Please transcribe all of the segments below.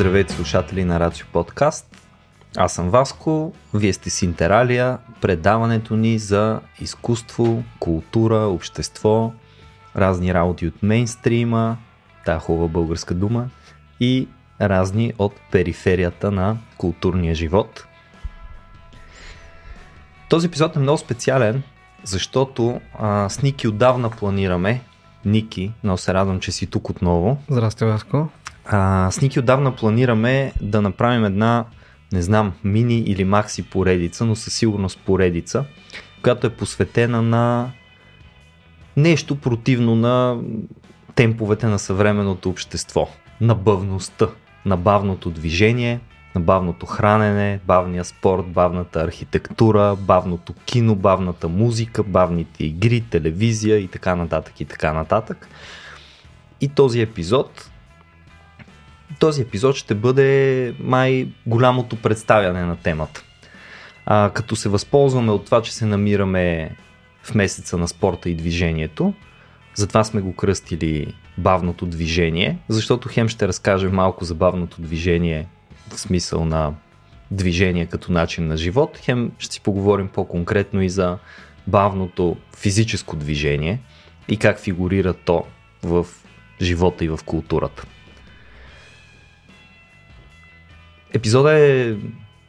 Здравейте слушатели на Рацио Подкаст. Аз съм Васко, вие сте с Интералия, предаването ни за изкуство, култура, общество, разни работи от мейнстрима, тая хубава българска дума, и разни от периферията на културния живот. Този епизод е много специален, защото а, с Ники отдавна планираме. Ники, много се радвам, че си тук отново. Здрасти, Васко. А, с Ники отдавна планираме да направим една, не знам, мини или макси поредица, но със сигурност поредица, която е посветена на нещо противно на темповете на съвременното общество, на бъвността, на бавното движение, на бавното хранене, бавния спорт, бавната архитектура, бавното кино, бавната музика, бавните игри, телевизия и така нататък и така нататък. И този епизод този епизод ще бъде май голямото представяне на темата. А, като се възползваме от това, че се намираме в месеца на спорта и движението, затова сме го кръстили бавното движение, защото хем ще разкажем малко за бавното движение в смисъл на движение като начин на живот, хем ще си поговорим по-конкретно и за бавното физическо движение и как фигурира то в живота и в културата. Епизодът е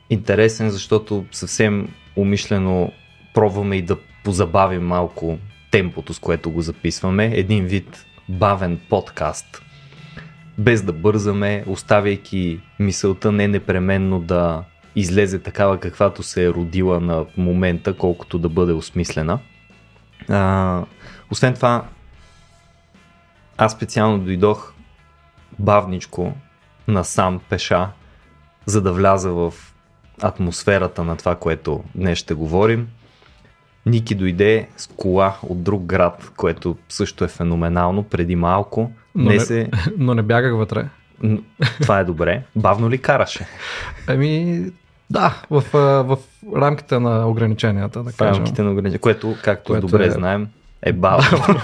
интересен, защото съвсем умишлено пробваме и да позабавим малко темпото, с което го записваме. Един вид бавен подкаст, без да бързаме, оставяйки мисълта не непременно да излезе такава каквато се е родила на момента, колкото да бъде осмислена. А, освен това, аз специално дойдох бавничко насам пеша за да вляза в атмосферата на това, което днес ще говорим. Ники дойде с кола от друг град, което също е феноменално преди малко. Но не, се... но не бягах вътре. Това е добре. Бавно ли караше? Ами, да, в, в рамките на ограниченията, да в кажем. рамките на ограниченията, което, както което добре е... знаем, е бавно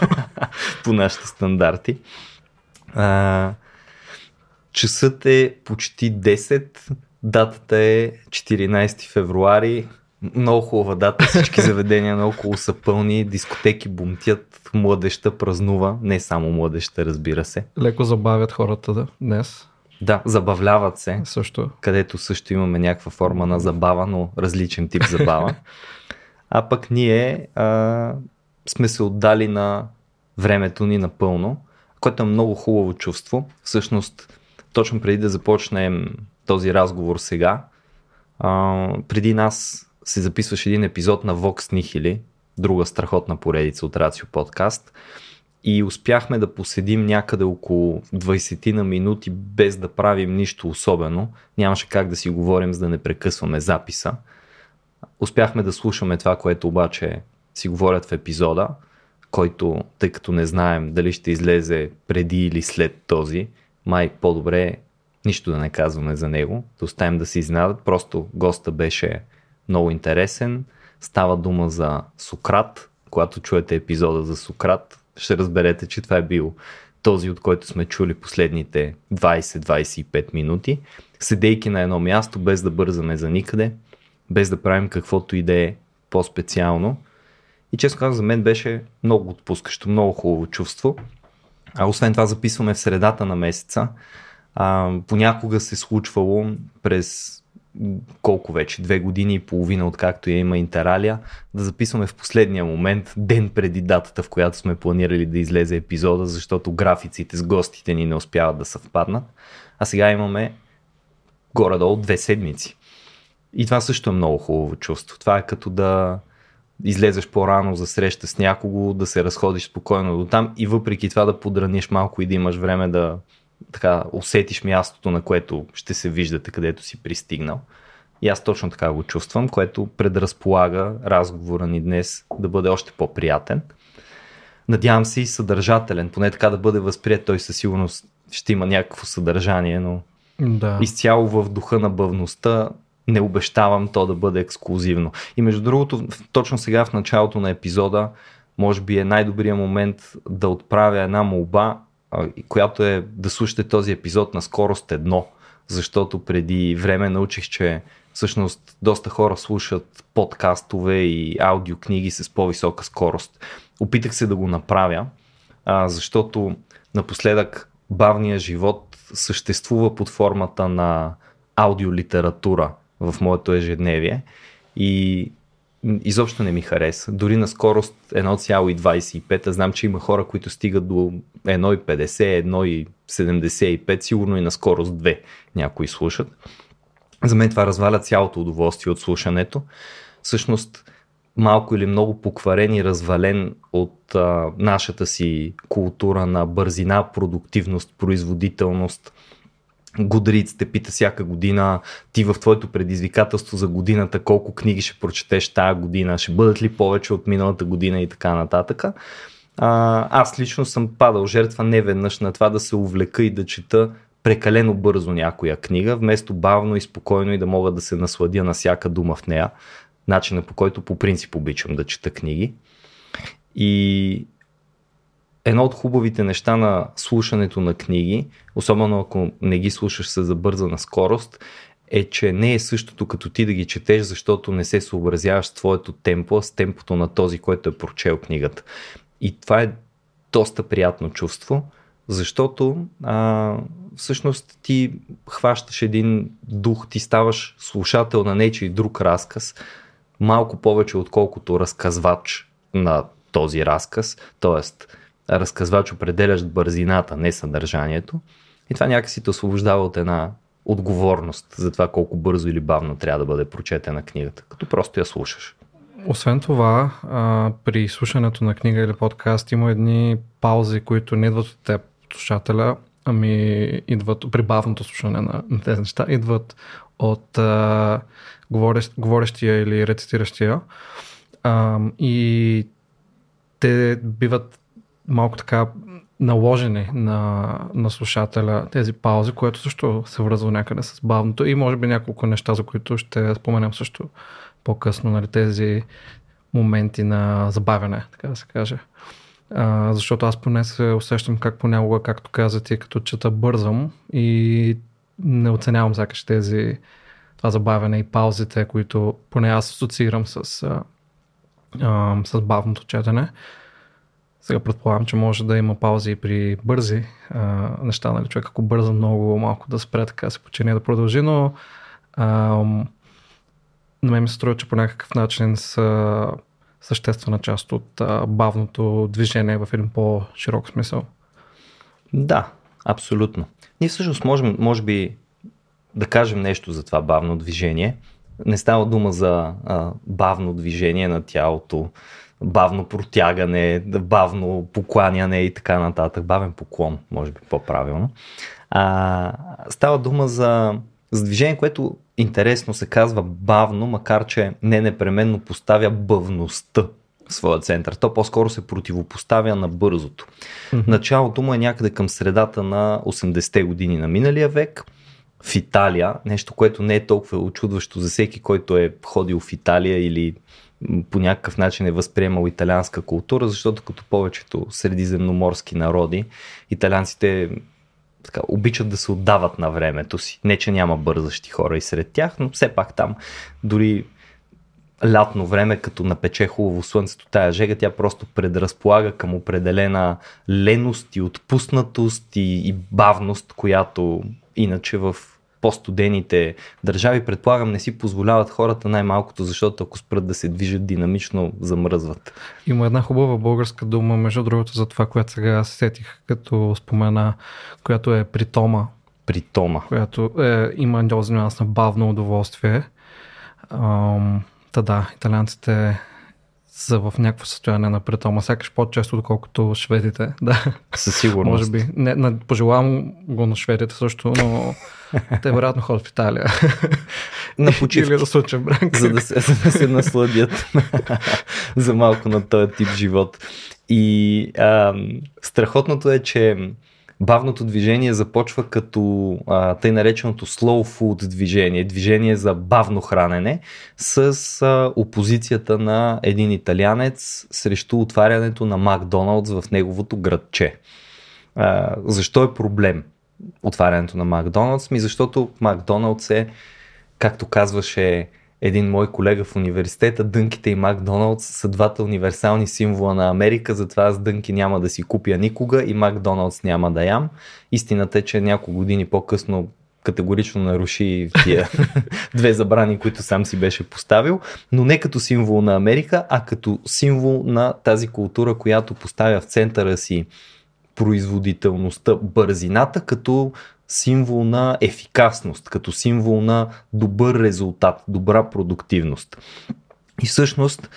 по нашите стандарти. А, Часът е почти 10, датата е 14 февруари, много хубава дата, всички заведения наоколо са пълни, дискотеки бумтят, младеща празнува, не само младеща, разбира се. Леко забавят хората да, днес. Да, забавляват се. Също. Където също имаме някаква форма на забава, но различен тип забава. а пък ние а, сме се отдали на времето ни напълно, което е много хубаво чувство. Всъщност, точно преди да започнем този разговор сега, а, преди нас се записваше един епизод на Vox Nihili, друга страхотна поредица от Рацио подкаст и успяхме да поседим някъде около 20 на минути без да правим нищо особено. Нямаше как да си говорим, за да не прекъсваме записа. Успяхме да слушаме това, което обаче си говорят в епизода, който, тъй като не знаем дали ще излезе преди или след този, май по-добре нищо да не казваме за него, да оставим да се изненадат. Просто госта беше много интересен. Става дума за Сократ. Когато чуете епизода за Сократ, ще разберете, че това е бил този, от който сме чули последните 20-25 минути, седейки на едно място, без да бързаме за никъде, без да правим каквото и да е по-специално. И честно казвам, за мен беше много отпускащо, много хубаво чувство. А освен това записваме в средата на месеца. А, понякога се случвало през колко вече, две години и половина, откакто я има Интералия, да записваме в последния момент, ден преди датата, в която сме планирали да излезе епизода, защото графиците с гостите ни не успяват да съвпаднат. А сега имаме горе-долу две седмици. И това също е много хубаво чувство. Това е като да излезеш по-рано за среща с някого, да се разходиш спокойно до там и въпреки това да подраниш малко и да имаш време да така, усетиш мястото, на което ще се виждате, където си пристигнал. И аз точно така го чувствам, което предразполага разговора ни днес да бъде още по-приятен. Надявам се и съдържателен, поне така да бъде възприят. Той със сигурност ще има някакво съдържание, но да. изцяло в духа на бъвността не обещавам то да бъде ексклюзивно. И между другото, точно сега в началото на епизода, може би е най-добрият момент да отправя една молба, която е да слушате този епизод на скорост едно, защото преди време научих, че всъщност доста хора слушат подкастове и аудиокниги с по-висока скорост. Опитах се да го направя, защото напоследък бавният живот съществува под формата на аудиолитература в моето ежедневие и изобщо не ми хареса. Дори на скорост 1,25, а знам, че има хора, които стигат до 1,50, 1,75, сигурно и на скорост 2 някои слушат. За мен това разваля цялото удоволствие от слушането. Всъщност, малко или много покварен и развален от а, нашата си култура на бързина, продуктивност, производителност. Гудриц те пита всяка година, ти в твоето предизвикателство за годината, колко книги ще прочетеш тази година, ще бъдат ли повече от миналата година и така нататък. А, аз лично съм падал жертва не веднъж на това да се увлека и да чета прекалено бързо някоя книга, вместо бавно и спокойно и да мога да се насладя на всяка дума в нея начина по който по принцип обичам да чета книги. И едно от хубавите неща на слушането на книги, особено ако не ги слушаш с забързана скорост, е, че не е същото като ти да ги четеш, защото не се съобразяваш с твоето темпо, с темпото на този, който е прочел книгата. И това е доста приятно чувство, защото а, всъщност ти хващаш един дух, ти ставаш слушател на нечи друг разказ, малко повече отколкото разказвач на този разказ, т.е. разказвач определящ бързината, не съдържанието. И това някакси те освобождава от една отговорност за това колко бързо или бавно трябва да бъде прочетена книгата, като просто я слушаш. Освен това, а, при слушането на книга или подкаст има едни паузи, които не идват от теб, слушателя, ами идват при бавното слушане на, на тези неща, идват от а, говорещ, говорещия или рецитиращия. А, и те биват малко така наложени на, на слушателя тези паузи, което също се връзва някъде с бавното и може би няколко неща, за които ще споменем също по-късно, нали, тези моменти на забавяне, така да се каже. А, защото аз поне се усещам как понякога, както каза ти, като чета бързам и не оценявам сякаш тези това забавяне и паузите, които поне аз асоциирам с, а, а, с бавното четене. Сега предполагам, че може да има паузи и при бързи а, неща, нали? човек ако бърза много, малко да спре, така се почини да продължи, но а, на мен ми се струва, че по някакъв начин са съществена част от а, бавното движение в един по-широк смисъл. Да, абсолютно. Ние всъщност можем, може би, да кажем нещо за това бавно движение. Не става дума за а, бавно движение на тялото, бавно протягане, бавно покланяне и така нататък. Бавен поклон, може би по-правилно. А, става дума за, за движение, което интересно се казва бавно, макар че не непременно поставя бъвността в своя център. То по-скоро се противопоставя на бързото. Mm-hmm. Началото му е някъде към средата на 80-те години на миналия век – в Италия, нещо, което не е толкова очудващо за всеки, който е ходил в Италия или по някакъв начин е възприемал италианска култура, защото като повечето средиземноморски народи, италианците така, обичат да се отдават на времето си. Не, че няма бързащи хора и сред тях, но все пак там дори лятно време, като напече хубаво слънцето тая жега, тя просто предразполага към определена леност и отпуснатост и, и бавност, която иначе в по-студените държави, предполагам, не си позволяват хората най-малкото, защото ако спрат да се движат динамично, замръзват. Има една хубава българска дума, между другото, за това, което сега сетих, като спомена, която е притома. Притома. Която е, има този нюанс на бавно удоволствие. Ам, та да, италианците са в някакво състояние на притома, сякаш по-често, отколкото шведите. Да. Със сигурност. Може би. Не, не, пожелавам го на шведите също, но те вероятно ходят в Италия. На почивки. Или да случай брак. За да се, за да се насладят за малко на този тип живот. И а, страхотното е, че бавното движение започва като а, тъй нареченото slow food движение, движение за бавно хранене с а, опозицията на един италянец срещу отварянето на Макдоналдс в неговото градче. А, защо е проблем? отварянето на Макдоналдс? Ми защото Макдоналдс е, както казваше един мой колега в университета, дънките и Макдоналдс са двата универсални символа на Америка, затова аз дънки няма да си купя никога и Макдоналдс няма да ям. Истината е, че няколко години по-късно категорично наруши тия две забрани, които сам си беше поставил, но не като символ на Америка, а като символ на тази култура, която поставя в центъра си производителността, бързината, като символ на ефикасност, като символ на добър резултат, добра продуктивност. И всъщност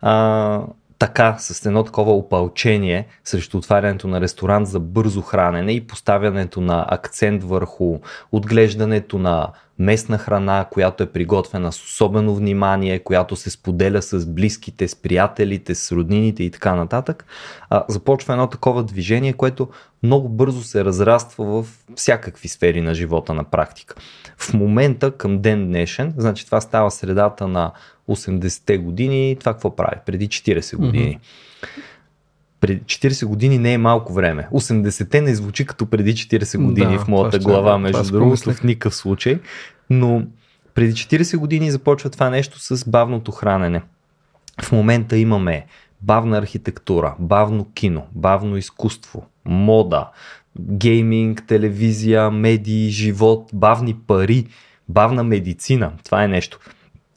а, така, с едно такова опълчение срещу отварянето на ресторант за бързо хранене и поставянето на акцент върху отглеждането на местна храна, която е приготвена с особено внимание, която се споделя с близките, с приятелите, с роднините и така нататък, а, започва едно такова движение, което много бързо се разраства в всякакви сфери на живота на практика. В момента, към ден днешен, значи това става средата на 80-те години, това какво прави? Преди 40 години. Mm-hmm. Преди 40 години не е малко време. 80-те не звучи като преди 40 години да, в моята глава, между другото, в никакъв случай. Но преди 40 години започва това нещо с бавното хранене. В момента имаме бавна архитектура, бавно кино, бавно изкуство, мода, гейминг, телевизия, медии, живот, бавни пари, бавна медицина. Това е нещо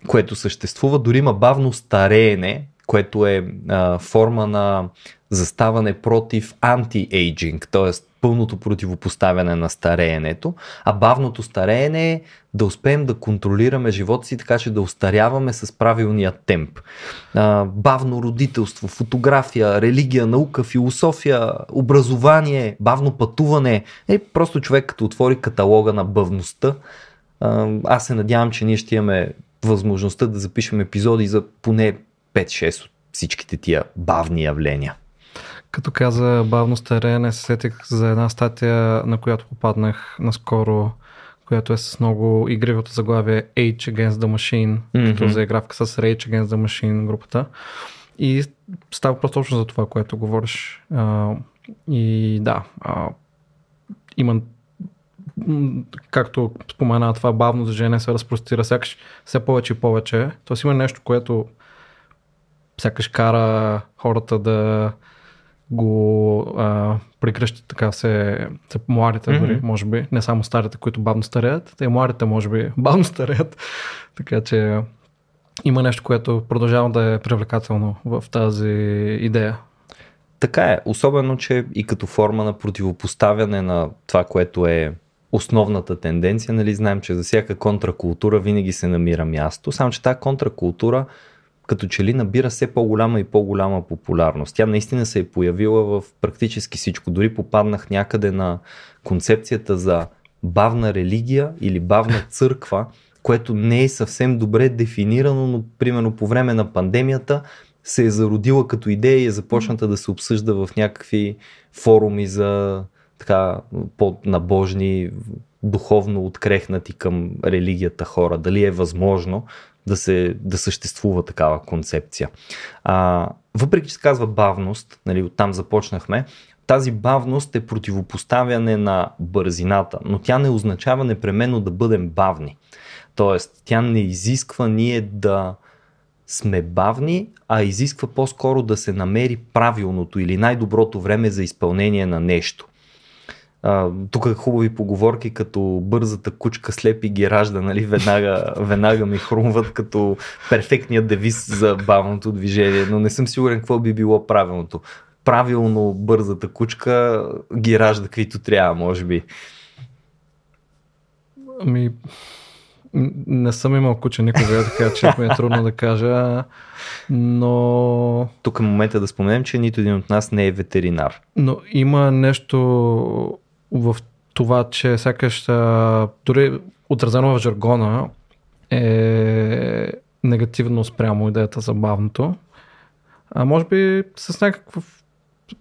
което съществува, дори има бавно стареене, което е а, форма на заставане против анти-ейджинг, т.е. пълното противопоставяне на стареенето, а бавното стареене е да успеем да контролираме живота си, така че да устаряваме с правилния темп. А, бавно родителство, фотография, религия, наука, философия, образование, бавно пътуване. Е, просто човек като отвори каталога на бавността, аз се надявам, че ние ще имаме възможността да запишем епизоди за поне 5-6 от всичките тия бавни явления. Като каза бавно стареене, се сетих за една статия, на която попаднах наскоро, която е с много игривото заглавие Age Against the Machine, mm-hmm. като заигравка с Rage Against the Machine групата. И става просто точно за това, което говориш. А, и да, а, има както спомена, това бавно движение се разпростира сякаш все повече и повече. Тоест има нещо, което сякаш кара хората да го а, така се, се младите mm-hmm. дори, може би, не само старите, които бавно стареят, те и младите може би бавно стареят, така че има нещо, което продължава да е привлекателно в тази идея. Така е, особено, че и като форма на противопоставяне на това, което е основната тенденция. Нали, знаем, че за всяка контракултура винаги се намира място, само че тази контракултура като че ли набира все по-голяма и по-голяма популярност. Тя наистина се е появила в практически всичко. Дори попаднах някъде на концепцията за бавна религия или бавна църква, което не е съвсем добре дефинирано, но примерно по време на пандемията се е зародила като идея и е започната да се обсъжда в някакви форуми за така по-набожни, духовно открехнати към религията хора. Дали е възможно да, се, да съществува такава концепция. А, въпреки, че се казва бавност, нали, оттам започнахме, тази бавност е противопоставяне на бързината, но тя не означава непременно да бъдем бавни. Тоест, тя не изисква ние да сме бавни, а изисква по-скоро да се намери правилното или най-доброто време за изпълнение на нещо. А, тук е хубави поговорки, като бързата кучка слепи ги ражда, нали? веднага, веднага ми хрумват като перфектният девиз за бавното движение, но не съм сигурен какво би било правилното. Правилно бързата кучка ги ражда каквито трябва, може би. Ами, не съм имал куча никога, така че ми е трудно да кажа, но... Тук е момента да споменем, че нито един от нас не е ветеринар. Но има нещо в това, че сякаш дори отразено в жаргона е негативно спрямо идеята за бавното. А може би с някакъв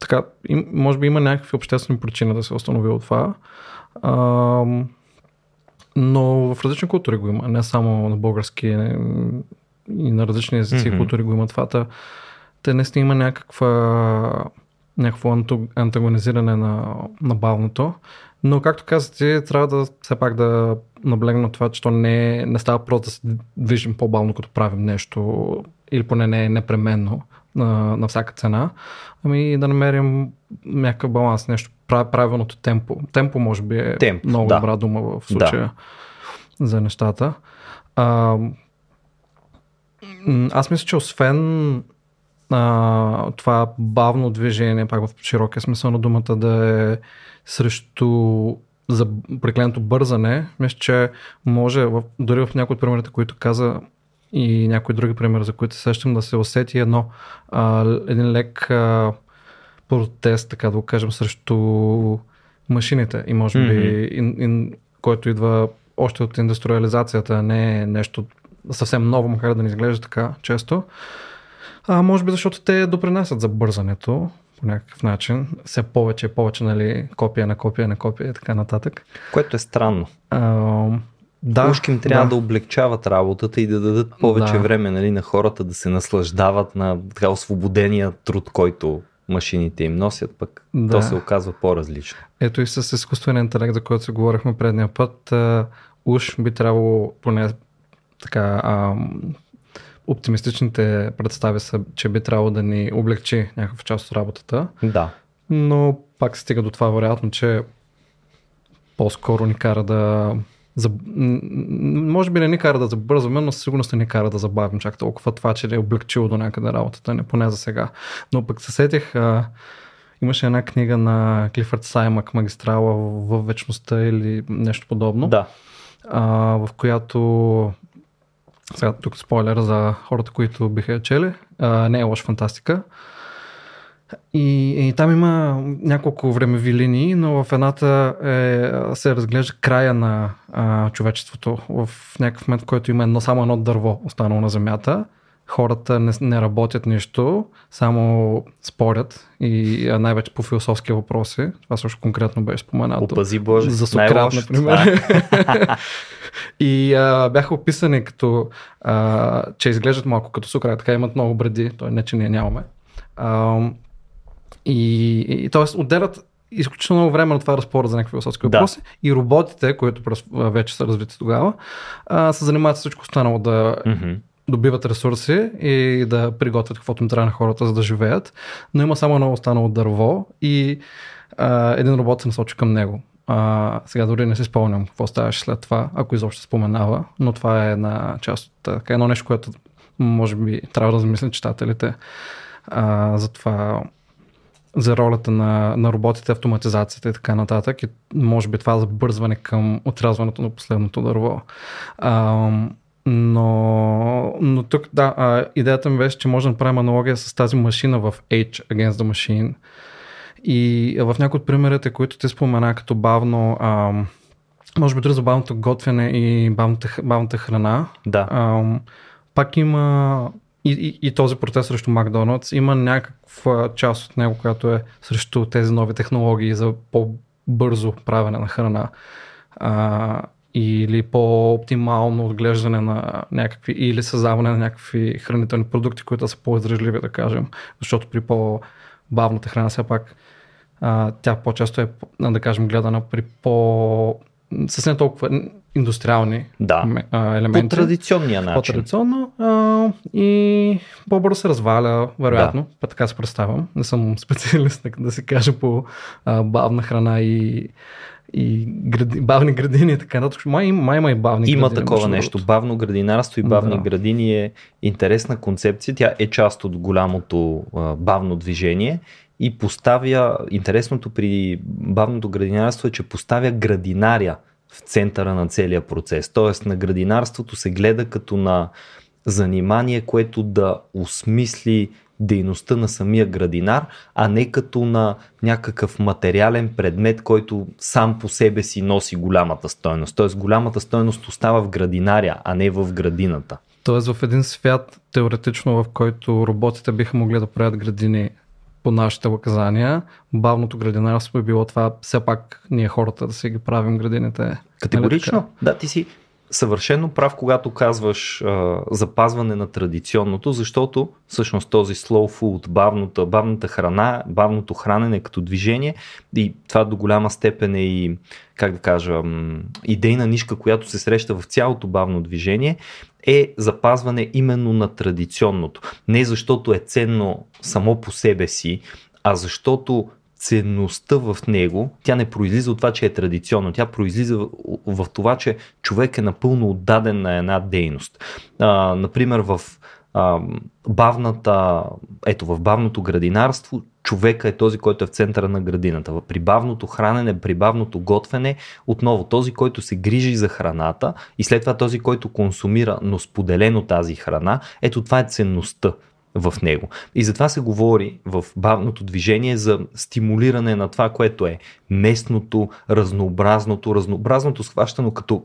така, им, може би има някакви обществени причини да се установи от това. А, но в различни култури го има, не само на български и на различни езици mm-hmm. култури го има това. Те наистина има някаква някакво антагонизиране на, на бавното. Но както казахте, трябва да все пак да наблегна на това, че то не, не става просто да се движим по-бавно, като правим нещо, или поне не е непременно на, на всяка цена, ами да намерим някакъв баланс, нещо, правилното темпо. Темпо може би е Темп, много да. добра дума в случая да. за нещата. А, аз мисля, че освен а, това бавно движение, пак в широкия смисъл на думата, да е срещу за прекленото бързане, мисля, че може, в, дори в някои от примерите, които каза и някои други примери, за които се сещам, да се усети едно, а, един лек а, протест, така да го кажем, срещу машините и може би, mm-hmm. ин, ин, който идва още от индустриализацията, не е нещо съвсем ново, макар да не изглежда така често. А, може би защото те допринасят за бързането по някакъв начин. Все повече и повече, нали, копия на копия на копия и така нататък. Което е странно. А, да, Ушки им трябва да. да облегчават работата и да дадат повече да. време нали, на хората да се наслаждават на така освободения труд, който машините им носят, пък да. то се оказва по-различно. Ето и с изкуствения интелект, за който се говорихме предния път, уж би трябвало поне така а, оптимистичните представи са, че би трябвало да ни облегчи някаква част от работата. Да. Но пак се стига до това, вероятно, че по-скоро ни кара да за... Може би не ни кара да забързваме, но със сигурност не ни кара да забавим чак толкова това, че е облегчило до някъде работата, не поне за сега. Но пък се сетих, а, имаше една книга на Клифърд Саймък, Магистрала в вечността или нещо подобно. Да. А, в която сега тук спойлер за хората, които биха я чели. А, не е лош фантастика. И, и там има няколко времеви линии, но в едната е, се разглежда края на а, човечеството. В някакъв момент, в който има едно, само едно дърво останало на земята, хората не, не работят нищо, само спорят и най-вече по философски въпроси. Това също конкретно беше споменато. Опази Боже. За Сократ, например. и а, бяха описани като, а, че изглеждат малко като Сократ, така имат много бради, той не, че ние нямаме. А, и, и т.е. отделят изключително много време на това разпора за някакви философски въпроси. Да. И роботите, които вече са развити тогава, а, се занимават с всичко останало да mm-hmm. Добиват ресурси и да приготвят каквото им трябва на хората, за да живеят. Но има само едно останало дърво и а, един робот се насочи към него. А, сега дори не си спомням какво ставаше след това, ако изобщо споменава, но това е една част от така, едно нещо, което може би трябва да замислят читателите а, за това за ролята на, на роботите, автоматизацията и така нататък. И може би това забързване към отрязването на последното дърво. А, но, но тук, да, а, идеята ми беше, че може да направим аналогия с тази машина в H Against the Machine. И в някои от примерите, които ти спомена като бавно, а, може би дори за бавното готвяне и бавната, бавната храна, да. а, пак има и, и, и този протест срещу Макдоналдс има някаква част от него, която е срещу тези нови технологии за по-бързо правене на храна а, или по-оптимално отглеждане на някакви или създаване на някакви хранителни продукти, които са по-издръжливи, да кажем, защото при по-бавната храна все пак а, тя по-често е, да кажем, гледана при по с не толкова индустриални да. елементи. По традиционния начин. По-традиционно а, и по-бързо се разваля, вероятно, да. така се представям. Не съм специалист, да се каже, по а, бавна храна и, и гради, бавни градини и така нататък. Май, май има и бавни има градини. Такова нещо. Бавно градинарство и бавни да. градини е интересна концепция. Тя е част от голямото а, бавно движение и поставя, интересното при бавното градинарство е, че поставя градинаря в центъра на целия процес. Тоест на градинарството се гледа като на занимание, което да осмисли дейността на самия градинар, а не като на някакъв материален предмет, който сам по себе си носи голямата стойност. Тоест голямата стойност остава в градинаря, а не в градината. Тоест в един свят, теоретично, в който роботите биха могли да правят градини по нашите указания, бавното градинарство е било това все пак ние хората да си ги правим градините. Категорично. Нали да, ти си съвършено прав, когато казваш а, запазване на традиционното, защото всъщност този slow food, бавната, бавната храна, бавното хранене като движение и това до голяма степен е и, как да кажа, идейна нишка, която се среща в цялото бавно движение, е запазване именно на традиционното. Не защото е ценно само по себе си, а защото ценността в него, тя не произлиза от това, че е традиционно, тя произлиза в, това, че човек е напълно отдаден на една дейност. А, например, в а, бавната, ето в бавното градинарство, човека е този, който е в центъра на градината. При бавното хранене, при бавното готвене, отново този, който се грижи за храната и след това този, който консумира, но споделено тази храна, ето това е ценността в него. И затова се говори в бавното движение за стимулиране на това, което е местното, разнообразното, разнообразното схващано като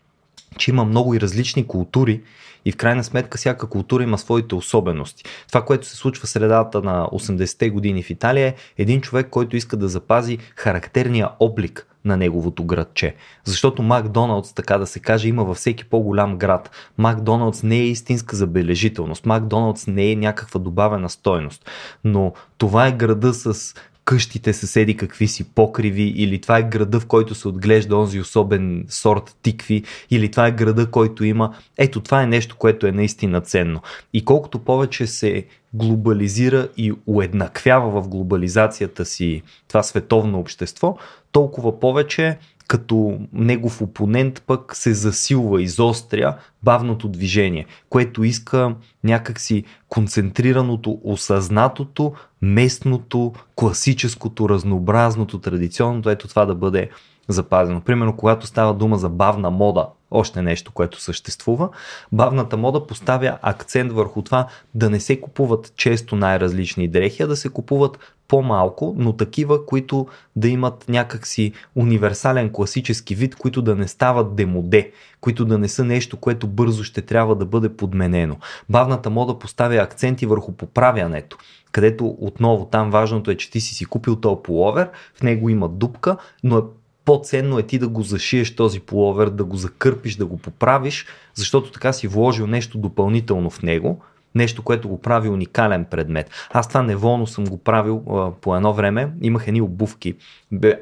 че има много и различни култури и в крайна сметка всяка култура има своите особености. Това, което се случва в средата на 80-те години в Италия е един човек, който иска да запази характерния облик на неговото градче. Защото Макдоналдс, така да се каже, има във всеки по-голям град. Макдоналдс не е истинска забележителност. Макдоналдс не е някаква добавена стойност. Но това е града с къщите съседи какви си покриви, или това е града, в който се отглежда онзи особен сорт тикви, или това е града, който има. Ето, това е нещо, което е наистина ценно. И колкото повече се глобализира и уеднаквява в глобализацията си това световно общество, толкова повече като негов опонент пък се засилва, изостря бавното движение, което иска някакси концентрираното, осъзнатото, местното, класическото, разнообразното, традиционното, ето това да бъде запазено. Примерно, когато става дума за бавна мода, още нещо, което съществува, бавната мода поставя акцент върху това да не се купуват често най-различни дрехи, а да се купуват по-малко, но такива, които да имат някакси универсален класически вид, които да не стават демоде, които да не са нещо, което бързо ще трябва да бъде подменено. Бавната мода поставя акценти върху поправянето където отново там важното е, че ти си си купил този половер, в него има дупка, но е по-ценно е ти да го зашиеш този половер, да го закърпиш, да го поправиш, защото така си вложил нещо допълнително в него, нещо, което го прави уникален предмет. Аз това неволно съм го правил а, по едно време. Имах едни обувки.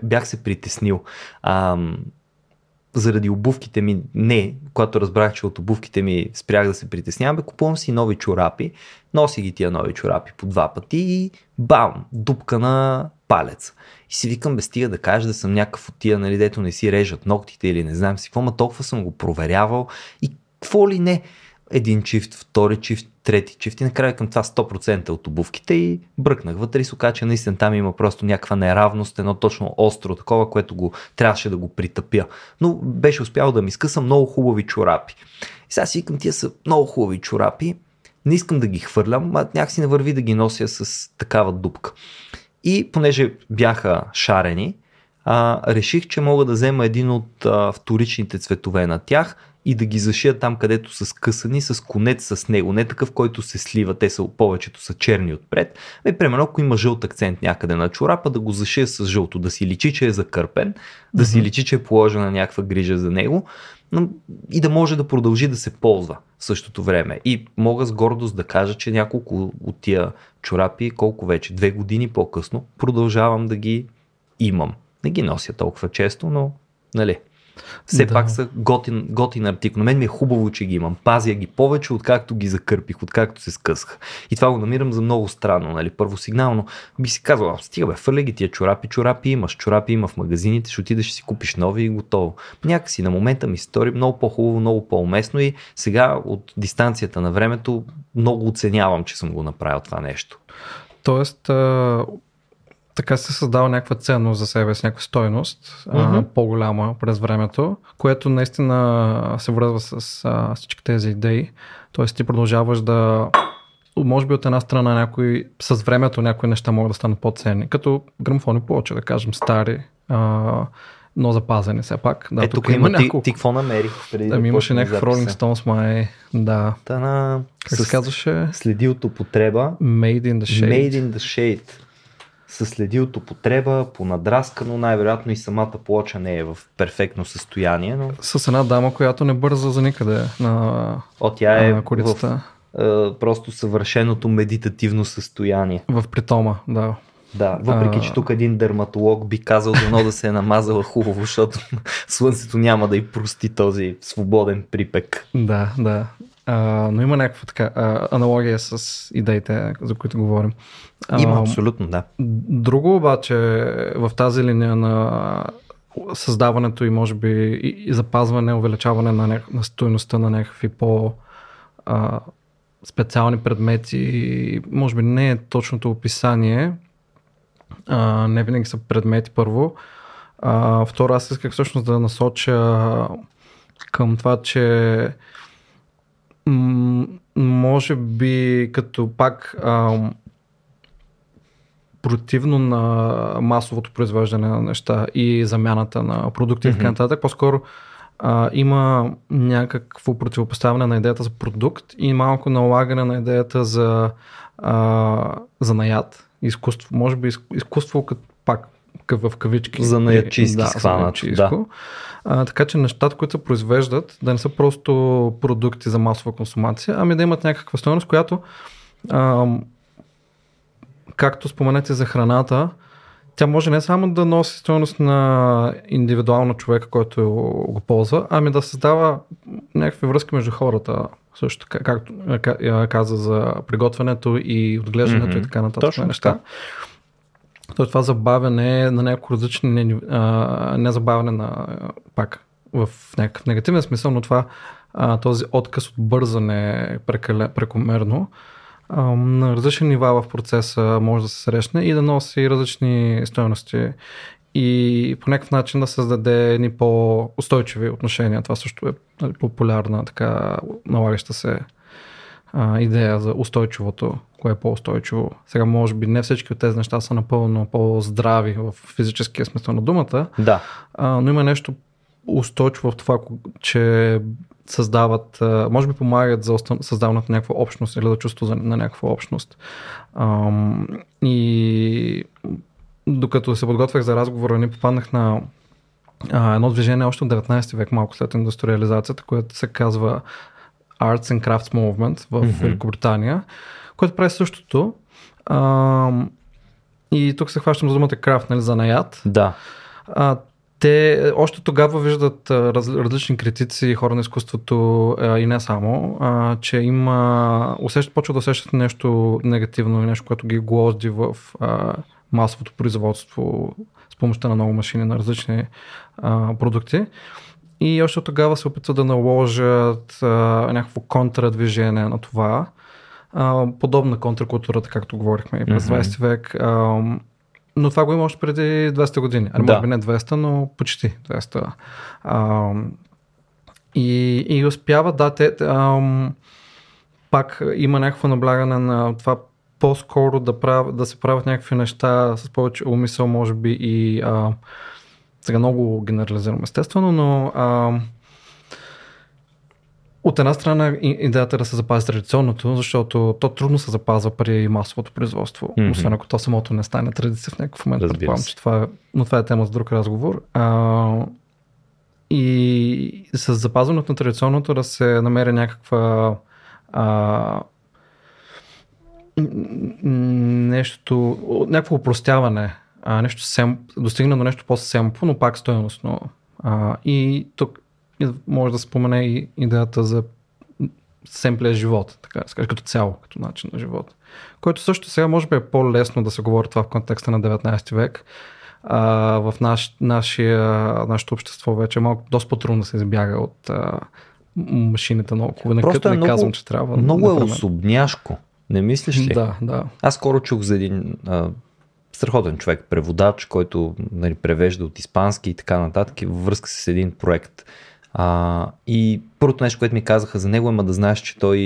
Бях се притеснил. А, заради обувките ми, не, когато разбрах, че от обувките ми спрях да се притеснявам, бе, купувам си нови чорапи, носи ги тия нови чорапи по два пъти и бам, дупка на палец. И си викам, бе, стига да кажа да съм някакъв от тия, нали, дето не си режат ногтите или не знам си какво, ма толкова съм го проверявал и какво ли не. Един чифт, втори чифт, трети чифт и накрая към това 100% от обувките и бръкнах вътре и се оказа, че наистина там има просто някаква неравност, едно точно остро такова, което го трябваше да го притъпя. Но беше успял да ми скъса много хубави чорапи. И сега си викам, тия са много хубави чорапи, не искам да ги хвърлям, а някакси не върви да ги нося с такава дупка. И понеже бяха шарени, а, реших, че мога да взема един от а, вторичните цветове на тях и да ги зашия там, където са скъсани с конец с него. Не такъв, който се слива, те са повечето са черни отпред. И примерно, ако има жълт акцент някъде на чорапа, да го зашия с жълто, да си личи, че е закърпен, да си личи, че е положена някаква грижа за него и да може да продължи да се ползва в същото време. И мога с гордост да кажа, че няколко от тия чорапи, колко вече, две години по-късно, продължавам да ги имам. Не ги нося толкова често, но нали, все да. пак са готин, готин артикул. На мен ми е хубаво, че ги имам. Пазя ги повече, откакто ги закърпих, откакто се скъсах. И това го намирам за много странно. Нали? Първосигнално би си казал, стига бе, фърля ги тия чорапи, чорапи имаш, чорапи има в магазините, ще отидеш и си купиш нови и готово. Някакси на момента ми стори много по-хубаво, много по-уместно и сега от дистанцията на времето много оценявам, че съм го направил това нещо. Тоест, така се създава някаква ценност за себе с някаква стойност, mm-hmm. а, по-голяма през времето, което наистина се връзва с а, всички тези идеи. Тоест ти продължаваш да може би от една страна някои, с времето някои неща могат да станат по-ценни, като грамфони повече, да кажем, стари, а, но запазени все пак. Да, е, тук, тук има няколко... Ти, ти какво намери? Преди да, да имаше някакъв Rolling Stones, май, да. Та-на... Как се казваше? Следи от употреба. Made in the Shade. Made in the Shade се следи от употреба, понадраскано, най-вероятно и самата плоча не е в перфектно състояние. Но... С една дама, която не бърза за никъде на О, тя е на корицата. в е, просто съвършеното медитативно състояние. В притома, да. Да, въпреки А. че тук един дерматолог би казал дано да се е намазала хубаво, защото слънцето няма да й прости този свободен припек. Да, да. А, но има някаква така а, аналогия с идеите, за които говорим. А, Има, абсолютно, да. Друго обаче в тази линия на създаването и може би и, запазване, увеличаване на, ня... на стоеността на някакви по а, специални предмети, може би не е точното описание, а, не винаги са предмети първо. А, второ, аз исках всъщност да насоча към това, че м- може би като пак ам, противно на масовото произвеждане на неща и замяната на продукти и така нататък, по-скоро а, има някакво противопоставяне на идеята за продукт и малко налагане на идеята за, а, за наят, изкуство. Може би из- изкуство като пак в кавички. Занаятчийски да, схванато, занаятчийско. А, така че нещата, които се произвеждат, да не са просто продукти за масова консумация, ами да имат някаква стоеност, която ам, както споменете за храната, тя може не само да носи стоеност на индивидуално човека, който го ползва, ами да създава някакви връзки между хората. Също така, както ка- каза за приготвянето и отглеждането Мгм. и така нататък Точно неща. така. То това забавяне на някои различни, не, не забавяне на, пак в някакъв негативен смисъл, но това този отказ от бързане прекале, прекомерно на различни нива в процеса може да се срещне и да носи различни стоености и по някакъв начин да създаде едни по-устойчиви отношения. Това също е нали, популярна, така налагаща се а, идея за устойчивото, кое е по-устойчиво. Сега, може би, не всички от тези неща са напълно по-здрави в физическия смисъл на думата, Да, а, но има нещо устойчиво в това, че създават, може би помагат за създаването на някаква общност или за чувство на някаква общност. Ам, и докато се подготвях за разговора, ни попаднах на а, едно движение още от 19 век, малко след индустриализацията, което се казва Arts and Crafts Movement в Мгм. Великобритания, което прави същото. Ам, и тук се хващам за думата крафт, нали, за наят. да. А, те още тогава виждат а, раз, различни критици и хора на изкуството а, и не само, а, че има, усещат, почва да усещат нещо негативно и нещо, което ги гложди в а, масовото производство с помощта на много машини на различни а, продукти. И още тогава се опитват да наложат а, някакво контрадвижение на това. А, подобна контракултурата, както говорихме и през Мгм. 20 век. А, но това го има още преди 200 години. Ами, Да. може би не 200, но почти 200. А, и, и успява, да, те, ам, пак има някакво наблягане на това по-скоро да, прав, да се правят някакви неща с повече умисъл, може би и а, сега много генерализирам естествено, но а, от една страна идеята е да се запази традиционното, защото то трудно се запазва при масовото производство, Мгм. освен ако то самото не стане традиция в някакъв момент. Разбира Предполагам, че това е, но това е тема за друг разговор. А, и с запазването на традиционното да се намери някаква а, нещо, някакво упростяване, а, нещо сем, достигна до нещо по-семпо, но пак стоеностно. А, и тук може да спомене и идеята за семплия живот, така да се каже, като цяло, като начин на живот. Който също сега може би е по-лесно да се говори това в контекста на 19 век. А, в наш, нашия, нашето общество вече е малко доста по-трудно да се избяга от а, м- машините на около. Не, е не много- казвам, че трябва. Много е непременно. особняшко. Не мислиш ли? Да, да. Аз скоро чух за един а, страхотен човек, преводач, който нали, превежда от испански и така нататък, във връзка с един проект. А, и първото нещо, което ми казаха за него е да знаеш, че той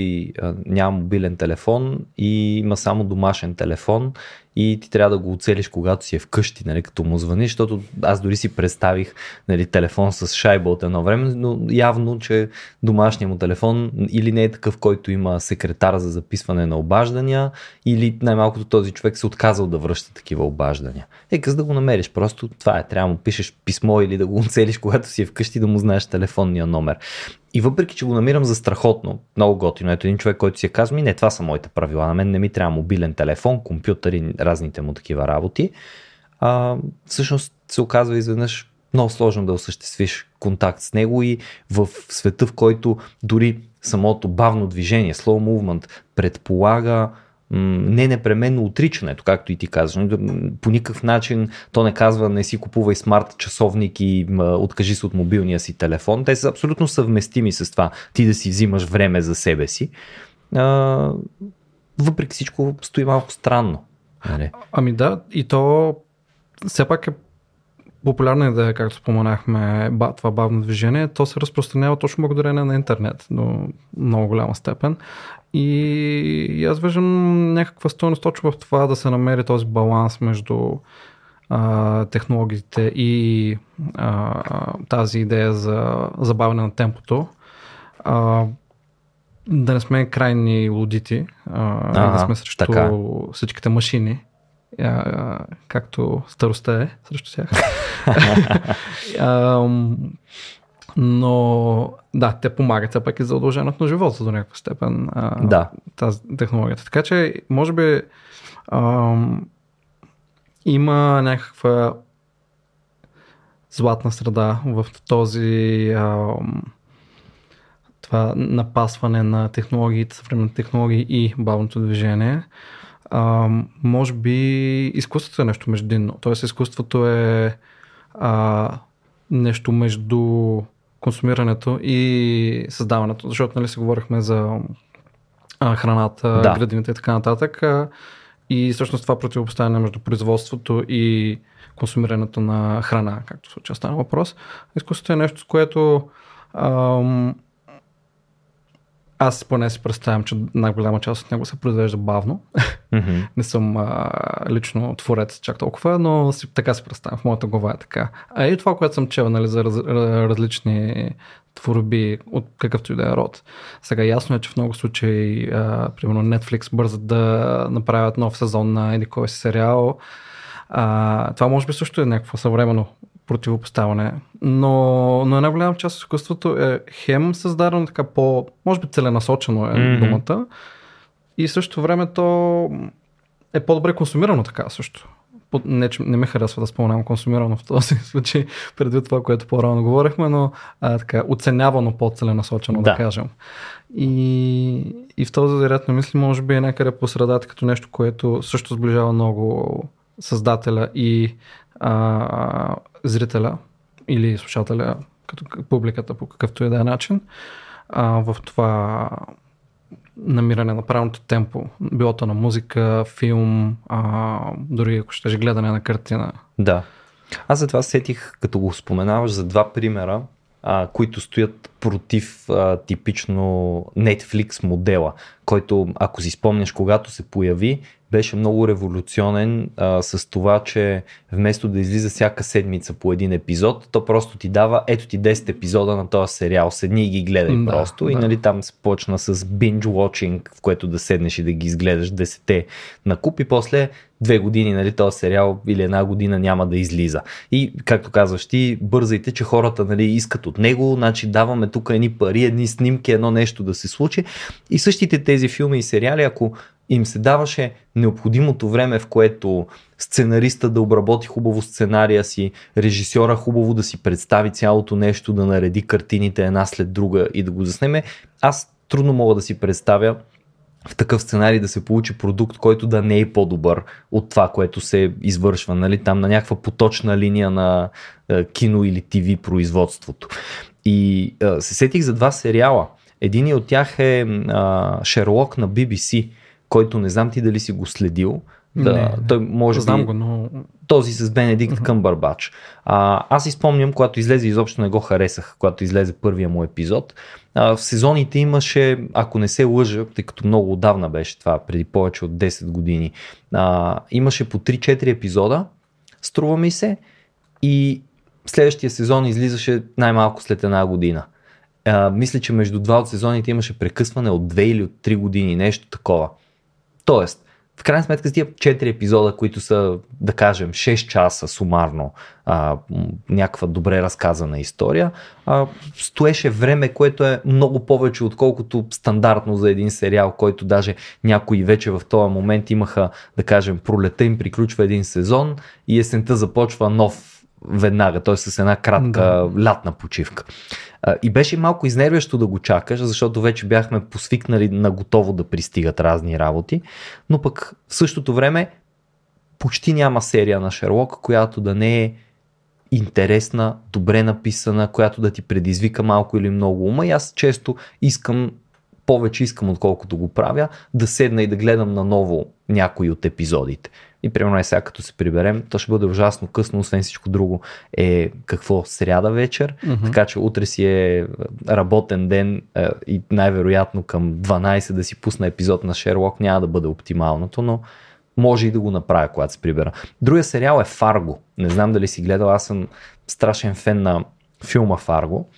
няма мобилен телефон и има само домашен телефон и ти трябва да го оцелиш, когато си е вкъщи, нали, като му звъниш, защото аз дори си представих нали, телефон с шайба от едно време, но явно, че домашният му телефон или не е такъв, който има секретар за записване на обаждания, или най-малкото този човек се отказал да връща такива обаждания. Е, за да го намериш, просто това е, трябва да му пишеш писмо или да го оцелиш, когато си е вкъщи, да му знаеш телефонния номер. И въпреки, че го намирам за страхотно, много готино, ето един човек, който си е казва, не, това са моите правила, на мен не ми трябва мобилен телефон, компютър и разните му такива работи, а, всъщност се оказва изведнъж много сложно да осъществиш контакт с него и в света, в който дори самото бавно движение, slow movement, предполага не непременно отричането, както и ти казваш. По никакъв начин то не казва не си купувай смарт часовник и откажи се от мобилния си телефон. Те са абсолютно съвместими с това ти да си взимаш време за себе си. А, въпреки всичко стои малко странно. Нали? Ами да, и то все пак е популярна идея, както споменахме, това бавно движение, то се разпространява точно благодарение на интернет до много голяма степен. И аз виждам някаква стоеност точно в това да се намери този баланс между а, технологиите и а, тази идея за забавяне на темпото. А, да не сме крайни лудити, а, да сме срещу така. всичките машини, а, както старостта е срещу тях. а, но да, те помагат все пак и за удълженото на живота до някаква степен. А, да. Тази технологията. Така че, може би, ам, има някаква златна среда в този ам, това напасване на технологиите, съвременни технологии и бавното движение. А, може би изкуството е нещо междинно. Тоест изкуството е а, нещо между консумирането и създаването, защото нали си говорихме за а, храната, да. градините и така нататък. А, и всъщност това противопоставяне между производството и консумирането на храна, както в случая стана въпрос. Изкуството е нещо, с което ам, аз поне си представям, че най-голяма част от него се произвежда бавно. Mm-hmm. Не съм а, лично творец чак толкова, но си, така си представям. В моята глава е така. А и това, което съм чел нали, за раз, различни творби от какъвто и да е род. Сега ясно е, че в много случаи, а, примерно Netflix бързат да направят нов сезон на един кой си сериал. А, това може би също е някакво съвременно противопоставяне. Но, но една голяма част от изкуството е хем създадено така по, може би целенасочено е mm-hmm. думата и също време то е по-добре консумирано така също. Не, че не ме харесва да споменавам консумирано в този случай, предвид това, което по-рано говорихме, но а, така, оценявано по-целенасочено, да, да кажем. И, и в този ред на мисли, може би е някъде по средата, като нещо, което също сближава много създателя и а, зрителя или слушателя, като публиката по какъвто и да е начин, а, в това намиране на правилното темпо, било то на музика, филм, а, дори ако ще гледане на картина. Да. Аз за това сетих, като го споменаваш, за два примера, а, които стоят против а, типично Netflix модела, който, ако си спомняш, когато се появи, беше много революционен а, с това, че вместо да излиза всяка седмица по един епизод, то просто ти дава ето ти 10 епизода на този сериал, седни и ги гледай да, просто. Да. И нали там се почна с binge watching, в което да седнеш и да ги изгледаш 10 на куп и после две години, нали, този сериал или една година няма да излиза. И, както казваш ти, бързайте, че хората нали, искат от него, значи даваме тук едни пари, едни снимки, едно нещо да се случи. И същите тези филми и сериали, ако им се даваше необходимото време, в което сценариста да обработи хубаво сценария си, режисьора хубаво да си представи цялото нещо, да нареди картините една след друга и да го заснеме, аз трудно мога да си представя в такъв сценарий да се получи продукт, който да не е по-добър от това, което се извършва, нали, там на някаква поточна линия на е, кино или ТВ производството. И е, се сетих за два сериала. Един от тях е е Шерлок на BBC, който не знам ти дали си го следил, Да, Не, той може Знам би, го, но този с Бенедикт Мгм. Къмбърбач. А, аз си спомням, когато излезе, изобщо не го харесах, когато излезе първия му епизод. А, в сезоните имаше, ако не се лъжа, тъй като много отдавна беше това, преди повече от 10 години, а, имаше по 3-4 епизода, струва ми се, и следващия сезон излизаше най-малко след една година. А, мисля, че между два от сезоните имаше прекъсване от 2 или от 3 години, нещо такова. Тоест, в крайна сметка с тия 4 епизода, които са, да кажем, 6 часа сумарно, а, някаква добре разказана история, а, стоеше време, което е много повече, отколкото стандартно за един сериал, който даже някои вече в този момент имаха, да кажем, пролета им приключва един сезон и есента започва нов веднага, т.е. с една кратка Да. лятна почивка. И беше малко изнервящо да го чакаш, защото вече бяхме посвикнали на готово да пристигат разни работи, но пък в същото време почти няма серия на Шерлок, която да не е интересна, добре написана, която да ти предизвика малко или много ума и аз често искам повече искам отколкото го правя, да седна и да гледам наново някои от епизодите. И примерно е сега като се приберем, то ще бъде ужасно късно, освен всичко друго е какво сряда вечер, Мгм. така че утре си е работен ден е, и най-вероятно към 12 да си пусна епизод на Шерлок няма да бъде оптималното, но може и да го направя, когато се прибера. Другия сериал е Фарго. Не знам дали си гледал, аз съм страшен фен на филма Фарго.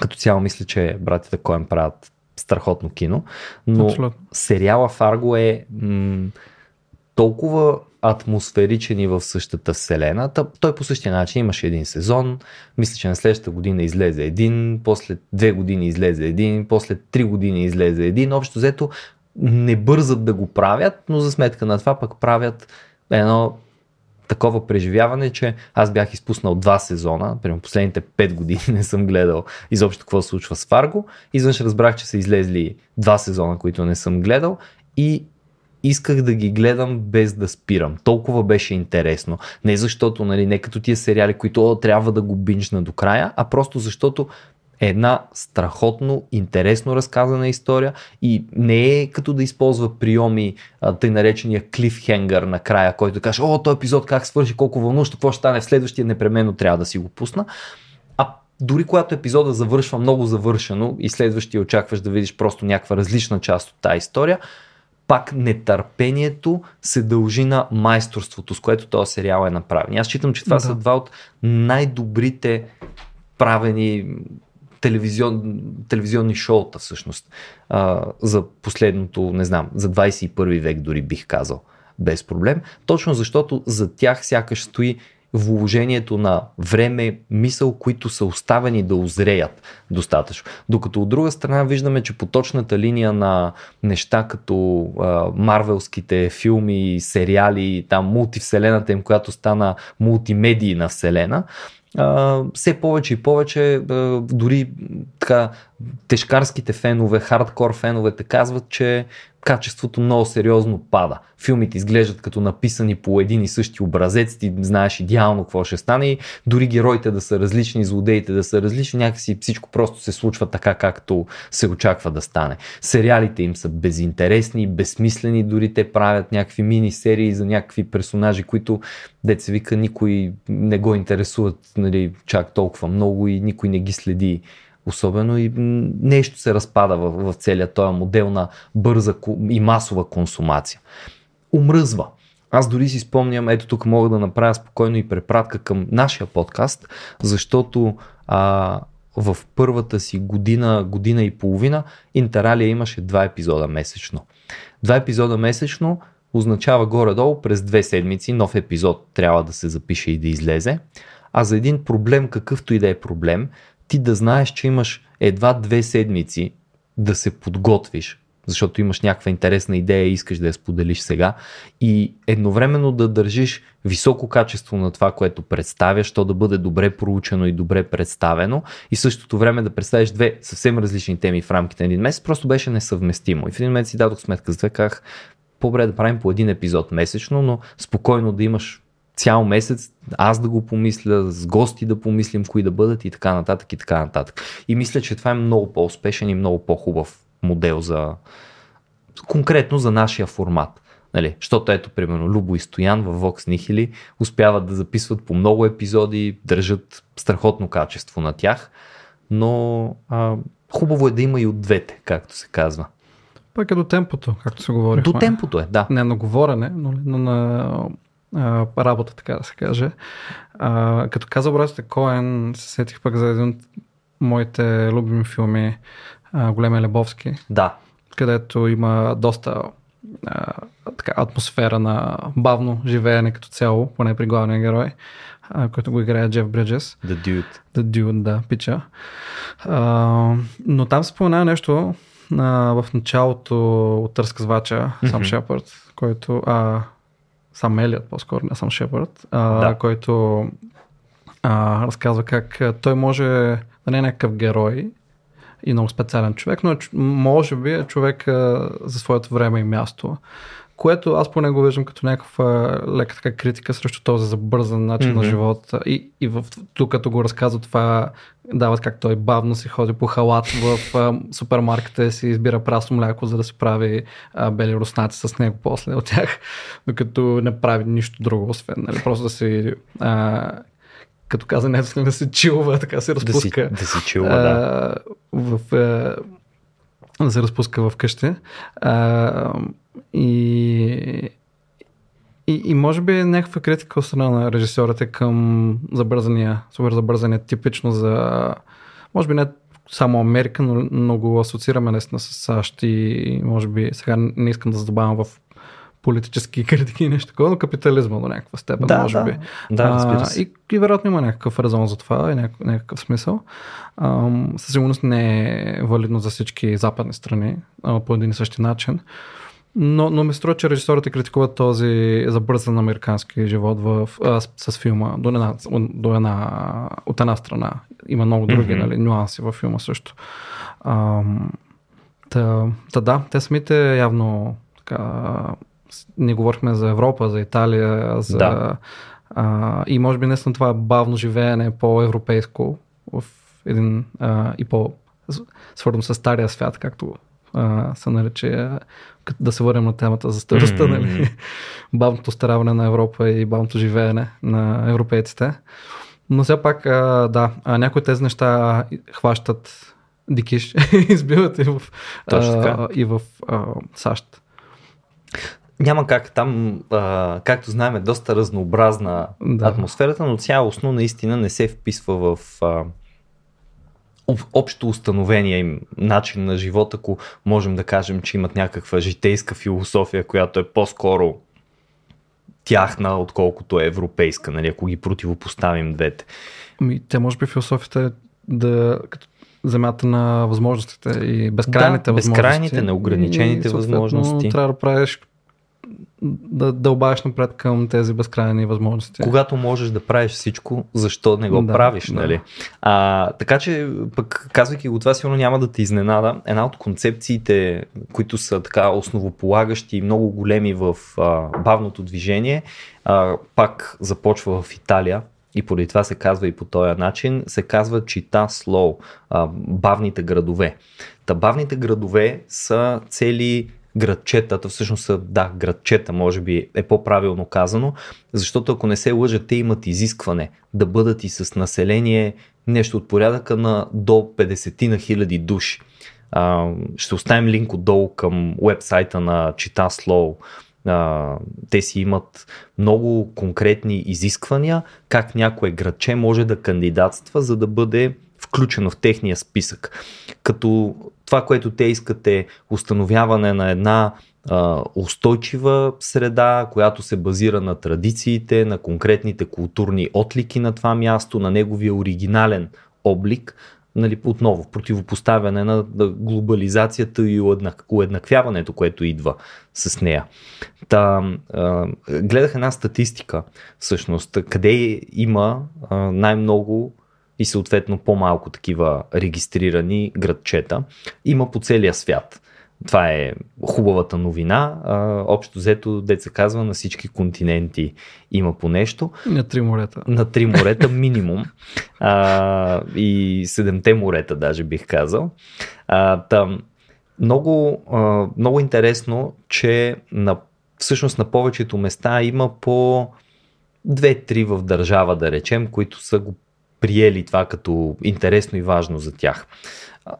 Като цяло мисля, че братята Коен правят страхотно кино, но Абсолютно. сериала Фарго е м- толкова атмосферичен и в същата вселена. Той по същия начин имаше един сезон, мисля, че на следващата година излезе един, после две години излезе един, после три години излезе един. Общо взето не бързат да го правят, но за сметка на това пък правят едно такова преживяване, че аз бях изпуснал два сезона, примерно последните 5 години не съм гледал изобщо какво се случва с Фарго. Изведнъж разбрах, че са излезли два сезона, които не съм гледал и исках да ги гледам без да спирам. Толкова беше интересно. Не защото, нали, не като тия сериали, които о, трябва да го бинчна до края, а просто защото е една страхотно интересно разказана история и не е като да използва приеми, тъй наречения клифхенгър накрая, който каже, о, този епизод как свърши, колко вълнуващо, какво ще стане в следващия, непременно трябва да си го пусна. А дори когато епизода завършва много завършено и следващия очакваш да видиш просто някаква различна част от тази история, пак нетърпението се дължи на майсторството, с което този сериал е направен. Аз считам, че това Да. са два от най-добрите правени телевизион, телевизионни шоута всъщност а, за последното, не знам, за 21 век дори бих казал без проблем. Точно защото за тях сякаш стои вложението на време, мисъл, които са оставени да озреят достатъчно. Докато от друга страна виждаме, че по точната линия на неща като а, марвелските филми, сериали, там мултивселената им, която стана мултимедийна вселена, а, все повече и повече, а, дори така, тежкарските фенове, хардкор феновете казват, че качеството много сериозно пада. Филмите изглеждат като написани по един и същи образец, ти знаеш идеално какво ще стане и дори героите да са различни, злодеите да са различни, някакси всичко просто се случва така, както се очаква да стане. Сериалите им са безинтересни, безсмислени, дори те правят някакви мини-серии за някакви персонажи, които деца вика никой не го интересуват нали, чак толкова много и никой не ги следи особено и нещо се разпада в, в целия този модел на бърза и масова консумация. Умръзва. Аз дори си спомням, ето тук мога да направя спокойно и препратка към нашия подкаст, защото а, в първата си година, година и половина Интералия имаше два епизода месечно. Два епизода месечно означава горе-долу през две седмици нов епизод трябва да се запише и да излезе. А за един проблем, какъвто и да е проблем, ти да знаеш, че имаш едва две седмици да се подготвиш, защото имаш някаква интересна идея и искаш да я споделиш сега и едновременно да държиш високо качество на това, което представяш, то да бъде добре проучено и добре представено и същото време да представиш две съвсем различни теми в рамките на един месец, просто беше несъвместимо. И в един момент си дадох сметка с две, как по-добре да правим по един епизод месечно, но спокойно да имаш цял месец, аз да го помисля, с гости да помислим кои да бъдат и така нататък и така нататък. И мисля, че това е много по-успешен и много по-хубав модел за конкретно за нашия формат. Нали, защото ето, примерно, Любо и Стоян в Vox Nihili успяват да записват по много епизоди, държат страхотно качество на тях, но а, хубаво е да има и от двете, както се казва. Пък е до темпото, както се говори. До темпото е, да. Не на говорене, но на а, работа, така да се каже. А, като каза братите Коен, се сетих пък за един от моите любими филми, а, Големия Лебовски. Да. Където има доста а, така, атмосфера на бавно живеене като цяло, поне при главния герой, а, който го играе Джеф Бриджес. The Dude. The Dude, да, пича. А, но там се спомена нещо а, в началото от Сам mm-hmm. Шепард, който... А, сам Елиот, по-скоро, не сам Шепард, а, да. който а, разказва как той може да не е някакъв герой и много специален човек, но е, може би е човек а, за своето време и място което аз поне го виждам като някаква лека така критика срещу този забързан начин mm-hmm. на живота. И, и в, тук като го разказва това, дават как той бавно си ходи по халат в а, супермаркета си избира прасно мляко, за да се прави а, бели руснаци с него после от тях, докато не прави нищо друго, освен нали, просто да си а, като каза не да се чилва, така се разпуска. Да си, да си чилва, да. В, а, да се разпуска в къщи. А, и, и, и може би е някаква критика от страна на режисьорите към забързания, супер забързания, типично за, може би не само Америка, но, но го асоциираме наистина с САЩ и може би сега не искам да задобавам в политически критики и нещо такова, но капитализма до някаква степен, да, може да. би. Да, разбира се. и, и вероятно има някакъв резон за това и някакъв, някакъв смисъл. А, със сигурност не е валидно за всички западни страни а, по един и същи начин. Но, но ми струва, че режисьорите критикуват този забързан американски живот в, а, с, с филма до една, до една, от една страна. Има много други mm-hmm. нали, нюанси във филма също. А, та, та да, те самите явно така, не говорихме за Европа, за Италия, за... Да. А, и може би наистина това бавно живеене е по-европейско в един а, и по свързано с стария свят, както а, се нарече, да се върнем на темата за старостта, mm-hmm. нали? бавното стараване на Европа и бавното живеене на европейците. Но все пак, а, да, а, някои от тези неща хващат дикиш, избиват и в, а, и в а, САЩ. Няма как там, а, както знаем, е доста разнообразна да. атмосферата, но цялостно наистина не се вписва в а, общо установения им начин на живота, ако можем да кажем, че имат някаква житейска философия, която е по-скоро тяхна, отколкото е европейска, нали, ако ги противопоставим двете. Ами, те може би философията е да земята на възможностите и безкрайните да, възможности. безкрайните, неограничените и, възможности. Трябва да правиш да дълбаеш напред към тези безкрайни възможности. Когато можеш да правиш всичко, защо не го да, правиш, да. нали? А, така че, пък казвайки го това, сигурно няма да те изненада. Една от концепциите, които са така основополагащи и много големи в а, бавното движение, а, пак започва в Италия, и поради това се казва и по този начин, се казва чита слоу, бавните градове. Та бавните градове са цели градчетата, всъщност са, да, градчета, може би е по-правилно казано, защото ако не се лъжат, те имат изискване да бъдат и с население нещо от порядъка на до 50 на хиляди души. А, ще оставим линк отдолу към вебсайта на Чита. А, те си имат много конкретни изисквания как някое градче може да кандидатства, за да бъде включено в техния списък. Като това, което те искат е установяване на една а, устойчива среда, която се базира на традициите, на конкретните културни отлики на това място, на неговия оригинален облик, нали, отново противопоставяне на глобализацията и уеднаквяването, което идва с нея. Та, гледах една статистика, всъщност, къде има най-много и съответно по-малко такива регистрирани градчета. Има по целия свят. Това е хубавата новина. А, общо взето, деца казва, на всички континенти има по нещо. На три морета. На три морета минимум. А, и седемте морета даже бих казал. А, там, много, а, много интересно, че на всъщност на повечето места има по две-три в държава, да речем, които са го приели това като интересно и важно за тях.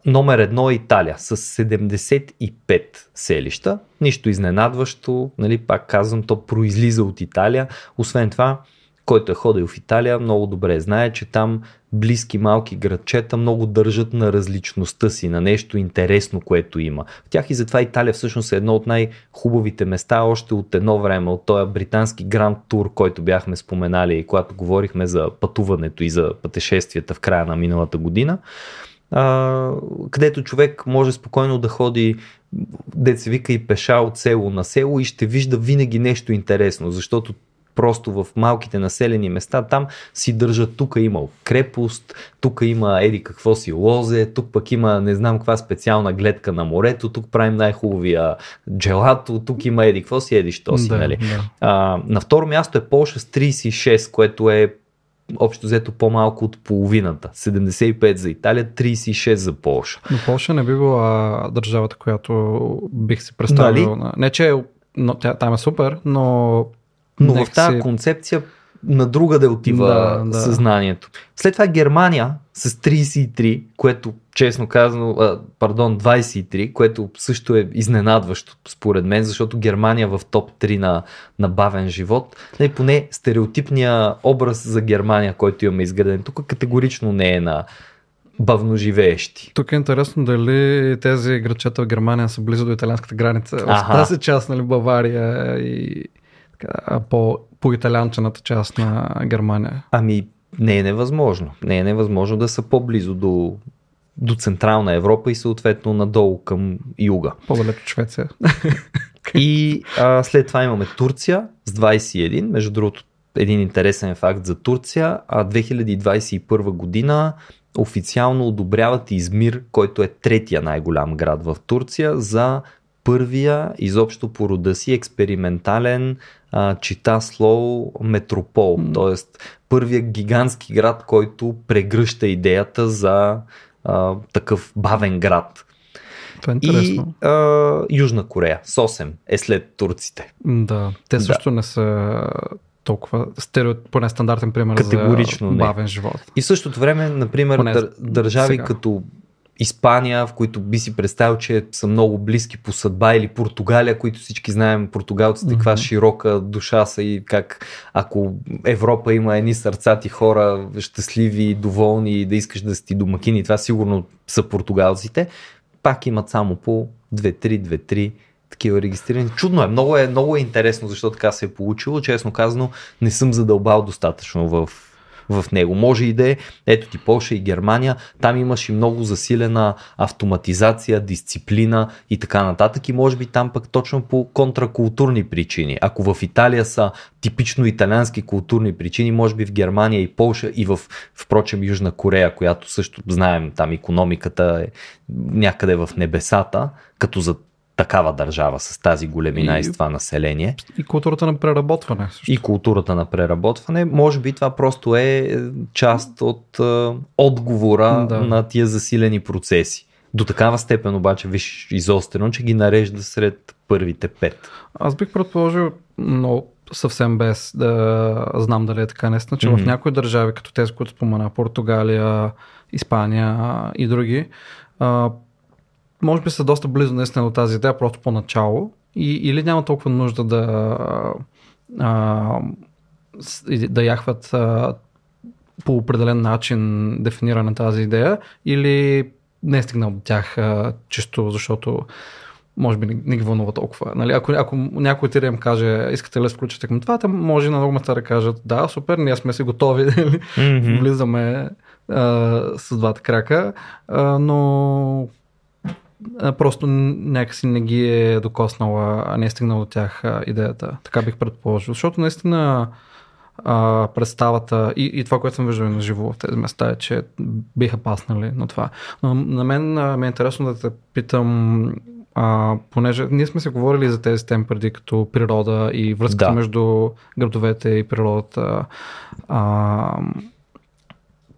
Номер едно е Италия с 75 селища. Нищо изненадващо, нали, пак казвам, то произлиза от Италия. Освен това, който е ходил в Италия, много добре знае, че там близки малки градчета много държат на различността си, на нещо интересно, което има. В тях и затова Италия всъщност е едно от най-хубавите места още от едно време, от този британски гранд тур, който бяхме споменали, когато говорихме за пътуването и за пътешествията в края на миналата година където човек може спокойно да ходи деца вика и пеша от село на село и ще вижда винаги нещо интересно, защото просто в малките населени места, там си държат, тук има крепост, тук има еди какво си лозе, тук пък има не знам каква специална гледка на морето, тук правим най-хубавия джелато, тук има еди какво си, еди що си, Да, нали? да. А, на второ място е Полша с 36, което е общо взето по-малко от половината. 75 за Италия, 36 за Полша. Но Польша не би била държавата, която бих си представил. Нали? На... Не, че е- но, тя, там е супер, но... Но нека в тази си- концепция на друга да отива Да, да. съзнанието. След това Германия с 33, което честно казано, а, пардон, 23, което също е изненадващо според мен, защото Германия в топ 3 на, на бавен живот, не, поне стереотипния образ за Германия, който имаме изграден тук, категорично не е на бавноживеещи. Тук е интересно дали тези градчета в Германия са близо до италианската граница. В Аха. тази част, нали, Бавария и по, по италианчената част на Германия. Ами, не е невъзможно. Не е невъзможно да са по-близо до, до Централна Европа и съответно надолу към юга. По-далеч от Швеция. И а, след това имаме Турция с 21. Между другото, един интересен факт за Турция. А 2021 година официално одобряват Измир, който е третия най-голям град в Турция, за първия изобщо по рода си експериментален а, чита слоу метропол. М. Тоест първия гигантски град, който прегръща идеята за а, такъв бавен град. Това е И интересно. а, Южна Корея с 8 е след турците. Да, те Да. също не са толкова стереот, поне стандартен пример Категорично за не. бавен живот. И в същото време, например, Поне дър, държави сега. като Испания, в които би си представил, че са много близки по съдба, или Португалия, които всички знаем, португалците, каква Мгм. широка душа са и как ако Европа има едни сърцати хора, щастливи, доволни, да искаш да си домакини, това сигурно са португалците, пак имат само по 2-3, 2-3 такива регистрирани. Чудно е, много е, много е интересно, защо така се е получило. Честно казано, не съм задълбал достатъчно в, в него. Може и да е, ето ти Польша и Германия, там имаш и много засилена автоматизация, дисциплина и така нататък и може би там пък точно по контракултурни причини. Ако в Италия са типично италиански културни причини, може би в Германия и Полша и в, впрочем, Южна Корея, която също знаем, там економиката е някъде в небесата, като за такава държава с тази големина и, И- с това население И културата на преработване. Също. и културата на преработване, може би това просто е част от е, отговора Да. на тия засилени процеси. До такава степен обаче, виж, изострено, че ги нарежда сред първите пет. Аз бих предположил, но съвсем без да знам дали е така наистина, че в Мгм. някои държави, като тези, които спомена, Португалия, Испания и други, може би са доста близо наистина до тази идея, просто по-начало. И, или няма толкова нужда да, а, да яхват а, по определен начин дефинирана тази идея, или не е стигнал до тях а, чисто защото може би не, не ги вълнува толкова. Нали? Ако, ако някой отиде и им каже, искате ли да включите към това, те може на много места да кажат, да, супер, ние сме си готови, нали? влизаме а, с двата крака, а, но просто някакси не ги е докоснала, не е стигнала до тях идеята. Така бих предположил. Защото наистина а, представата и, и това, което съм виждал на живо в тези места е, че биха паснали на това. Но на мен а, ми е интересно да те питам, а, понеже ние сме се говорили за тези теми преди като природа и връзката Да. между градовете и природата а,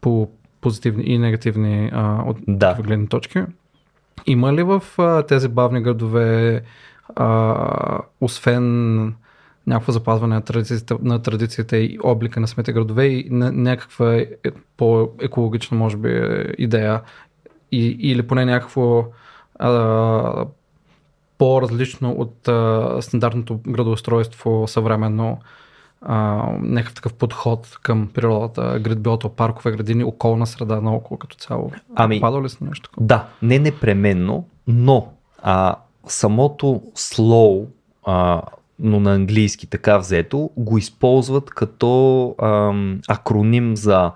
по позитивни и негативни а, от Да. гледни точки. Има ли в а, тези бавни градове а, освен някакво запазване на традициите, на традициите и облика на самите градове и някаква е, по-екологична, може би, идея? И, или поне някакво а, по-различно от а, стандартното градоустройство съвременно а, някакъв такъв подход към природата, градбиото, паркове, градини, околна среда наоколо като цяло. Ами, Падало ли си нещо Да, не непременно, но а, самото slow, а, но на английски така взето, го използват като ам, акроним за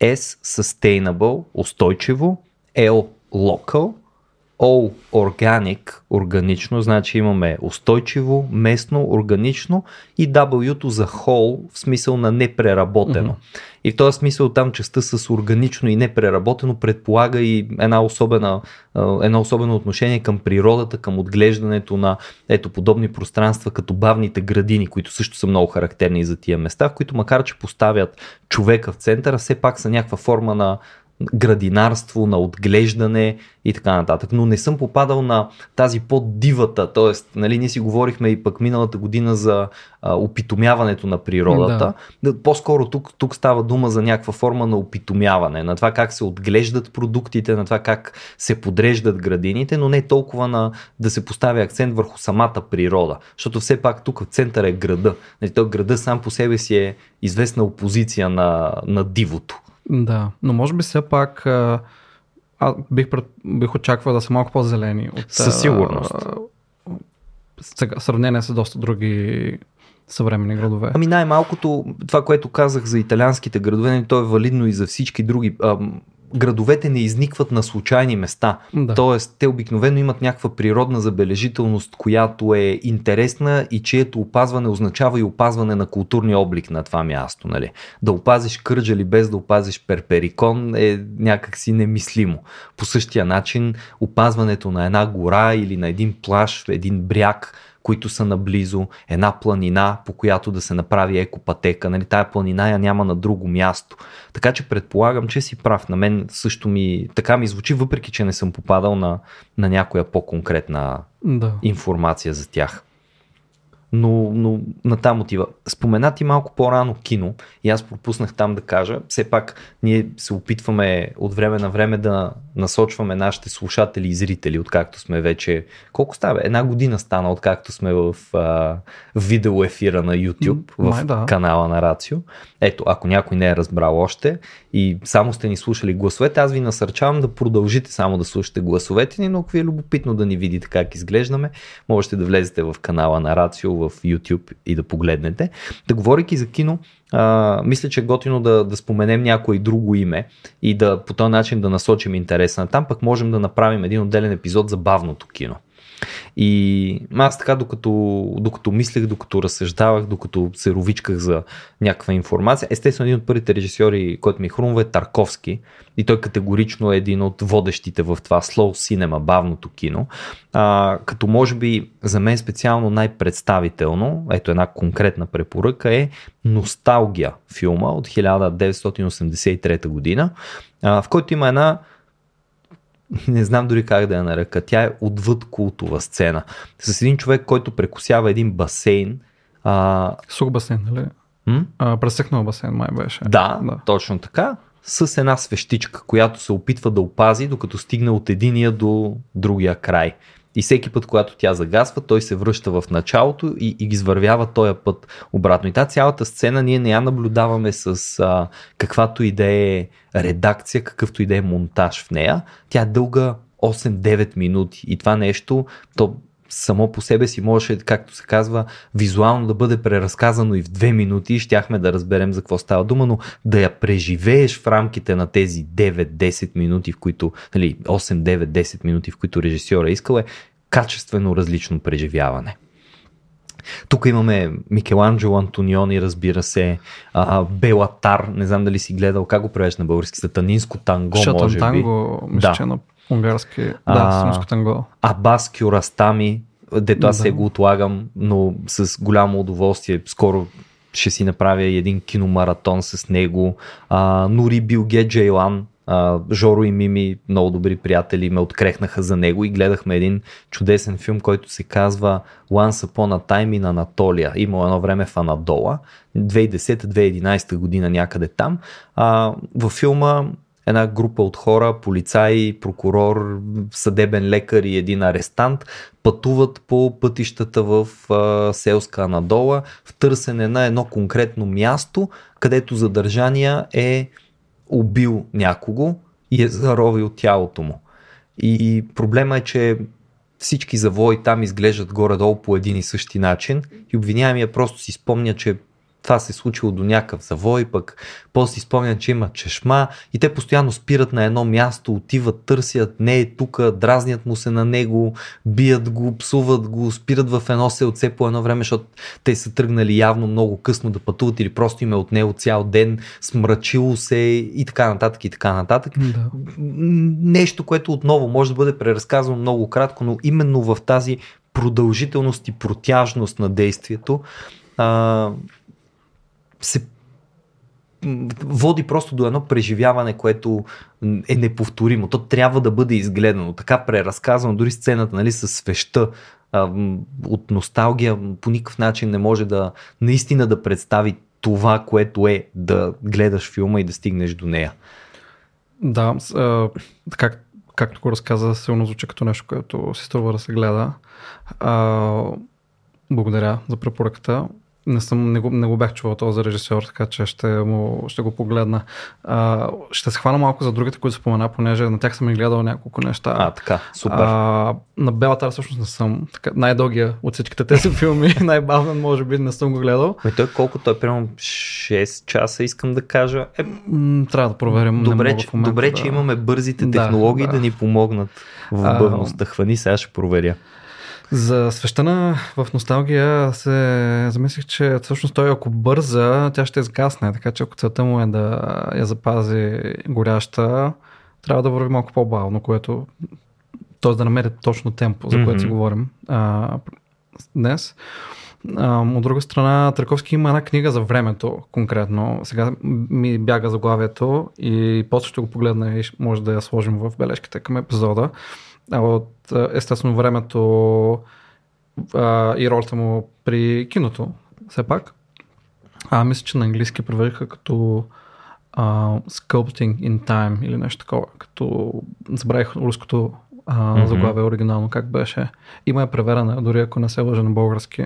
S sustainable, устойчиво, L local O organic, органично, значи имаме устойчиво, местно, органично и W-то за whole, в смисъл на непреработено. Mm-hmm. И в този смисъл там частта с органично и непреработено предполага и една особена, едно особено отношение към природата, към отглеждането на ето подобни пространства, като бавните градини, които също са много характерни за тия места, в които макар че поставят човека в центъра, все пак са някаква форма на градинарство, на отглеждане и така нататък. Но не съм попадал на тази по-дивата, т.е. Нали, ние си говорихме и пък миналата година за а, опитомяването на природата. Да. По-скоро тук, тук става дума за някаква форма на опитомяване, на това как се отглеждат продуктите, на това как се подреждат градините, но не толкова на да се поставя акцент върху самата природа. Защото все пак тук в центъра е града. Нали, той града сам по себе си е известна опозиция на, на дивото. Да, но може би все пак а, бих, пред, бих очаквал да са малко по-зелени. От, Със сигурност. сега, сравнение с доста други съвременни градове. Ами най-малкото това, което казах за италианските градове, нали, то е валидно и за всички други. А, градовете не изникват на случайни места. Да. Тоест, те обикновено имат някаква природна забележителност, която е интересна и чието опазване означава и опазване на културния облик на това място. Нали? Да опазиш Кърджали без да опазиш Перперикон е някакси немислимо. По същия начин, опазването на една гора или на един плаш, един бряг, които са наблизо, една планина, по която да се направи екопатека. Нали, тая планина я няма на друго място. Така че предполагам, че си прав. На мен също ми така ми звучи, въпреки че не съм попадал на, на някоя по-конкретна да. информация за тях но, но натам отива. Спомена ти малко по-рано кино и аз пропуснах там да кажа. Все пак ние се опитваме от време на време да насочваме нашите слушатели и зрители, откакто сме вече... Колко става? Една година стана, откакто сме в а, видео ефира на YouTube, в Май, да. канала на Рацио. Ето, ако някой не е разбрал още и само сте ни слушали гласовете, аз ви насърчавам да продължите само да слушате гласовете ни, но ако ви е любопитно да ни видите как изглеждаме, можете да влезете в канала на Рацио в YouTube и да погледнете. Да говорейки за кино, а, мисля, че е готино да, да споменем някое друго име и да по този начин да насочим интереса на там, пък можем да направим един отделен епизод за бавното кино. И аз така, докато, докато мислех, докато разсъждавах, докато се ровичках за някаква информация, естествено един от първите режисьори, който ми хрумва е Тарковски. И той категорично е един от водещите в това slow cinema, бавното кино, а, като може би за мен специално най-представително, ето една конкретна препоръка е Носталгия филма от 1983 година, а, в който има една не знам дори как да я нарека. Тя е отвъд култова сцена. С един човек, който прекусява един басейн. А... Сух басейн, нали? Пресъхнал басейн май беше. Да, да, точно така. С една свещичка, която се опитва да опази, докато стигне от единия до другия край. И всеки път, когато тя загасва, той се връща в началото и, и извървява този път обратно. И тази цялата сцена ние не я наблюдаваме с а, каквато и да е редакция, какъвто и да е монтаж в нея. Тя е дълга 8-9 минути и това нещо, то само по себе си можеше, както се казва, визуално да бъде преразказано и в две минути щяхме да разберем за какво става дума, но да я преживееш в рамките на тези 9-10 минути, в които, нали, 8-9-10 минути, в които режисьора е искал е качествено различно преживяване. Тук имаме Микеланджело Антониони, разбира се, а, Белатар, не знам дали си гледал, как го превежда на български, сатанинско танго, Шатан може танго, би. мисля, да. на Унгарски, а, да, сръмско танго. Абас Кюрастами, дето аз да. се го отлагам, но с голямо удоволствие. Скоро ще си направя един киномаратон с него. А, Нури Билге Джейлан, а, Жоро и Мими, много добри приятели, ме открехнаха за него и гледахме един чудесен филм, който се казва Once Upon a Time in Анатолия. Имало едно време в Анадола, 2010-2011 година някъде там. А, във филма една група от хора, полицаи, прокурор, съдебен лекар и един арестант пътуват по пътищата в а, селска Анадола в търсене на едно конкретно място, където задържания е убил някого и е заровил тялото му. И проблема е, че всички завои там изглеждат горе-долу по един и същи начин и обвиняемия просто си спомня, че това се е случило до някакъв завой, пък после си спомнят, че има чешма и те постоянно спират на едно място, отиват, търсят, не е тук, дразнят му се на него, бият го, псуват го, спират в едно селце по едно време, защото те са тръгнали явно много късно да пътуват или просто им е отнело цял ден, смрачило се и така нататък и така нататък. Да. Нещо, което отново може да бъде преразказано много кратко, но именно в тази продължителност и протяжност на действието а, се води просто до едно преживяване, което е неповторимо. То трябва да бъде изгледано, така преразказано, дори сцената нали, с свеща от носталгия по никакъв начин не може да наистина да представи това, което е да гледаш филма и да стигнеш до нея. Да, как, както го разказа, силно звучи като нещо, което се струва да се гледа. Благодаря за препоръката не, съм, не, го, не го бях чувал този режисьор, така че ще, му, ще го погледна. А, ще се хвана малко за другите, които спомена, понеже на тях съм и гледал няколко неща. А, така, супер. А, на Белатар всъщност не съм. Така, най-дългия от всичките тези филми, най-бавен може би не съм го гледал. Ами той колко той, примерно 6 часа искам да кажа. Е, Трябва да проверим. Добре, че, момента, добре да... че имаме бързите технологии да, да. да ни помогнат в бъвността. Хвани, сега ще проверя. За свещена в носталгия се замислих, че всъщност той ако бърза, тя ще изгасне, така че ако целта му е да я запази горяща, трябва да върви малко по-бавно, което т.е. да намери точно темпо, за mm-hmm. което си говорим а, днес. А, от друга страна, Търковски има една книга за времето конкретно. Сега ми бяга заглавието и после ще го погледна и може да я сложим в бележките към епизода от естествено времето а, и ролята му при киното, все пак. А, мисля, че на английски превеждаха като uh, Sculpting in Time или нещо такова, като забравих руското а, mm-hmm. заглавие оригинално, как беше. Има е преверена, дори ако не се лъжа на български.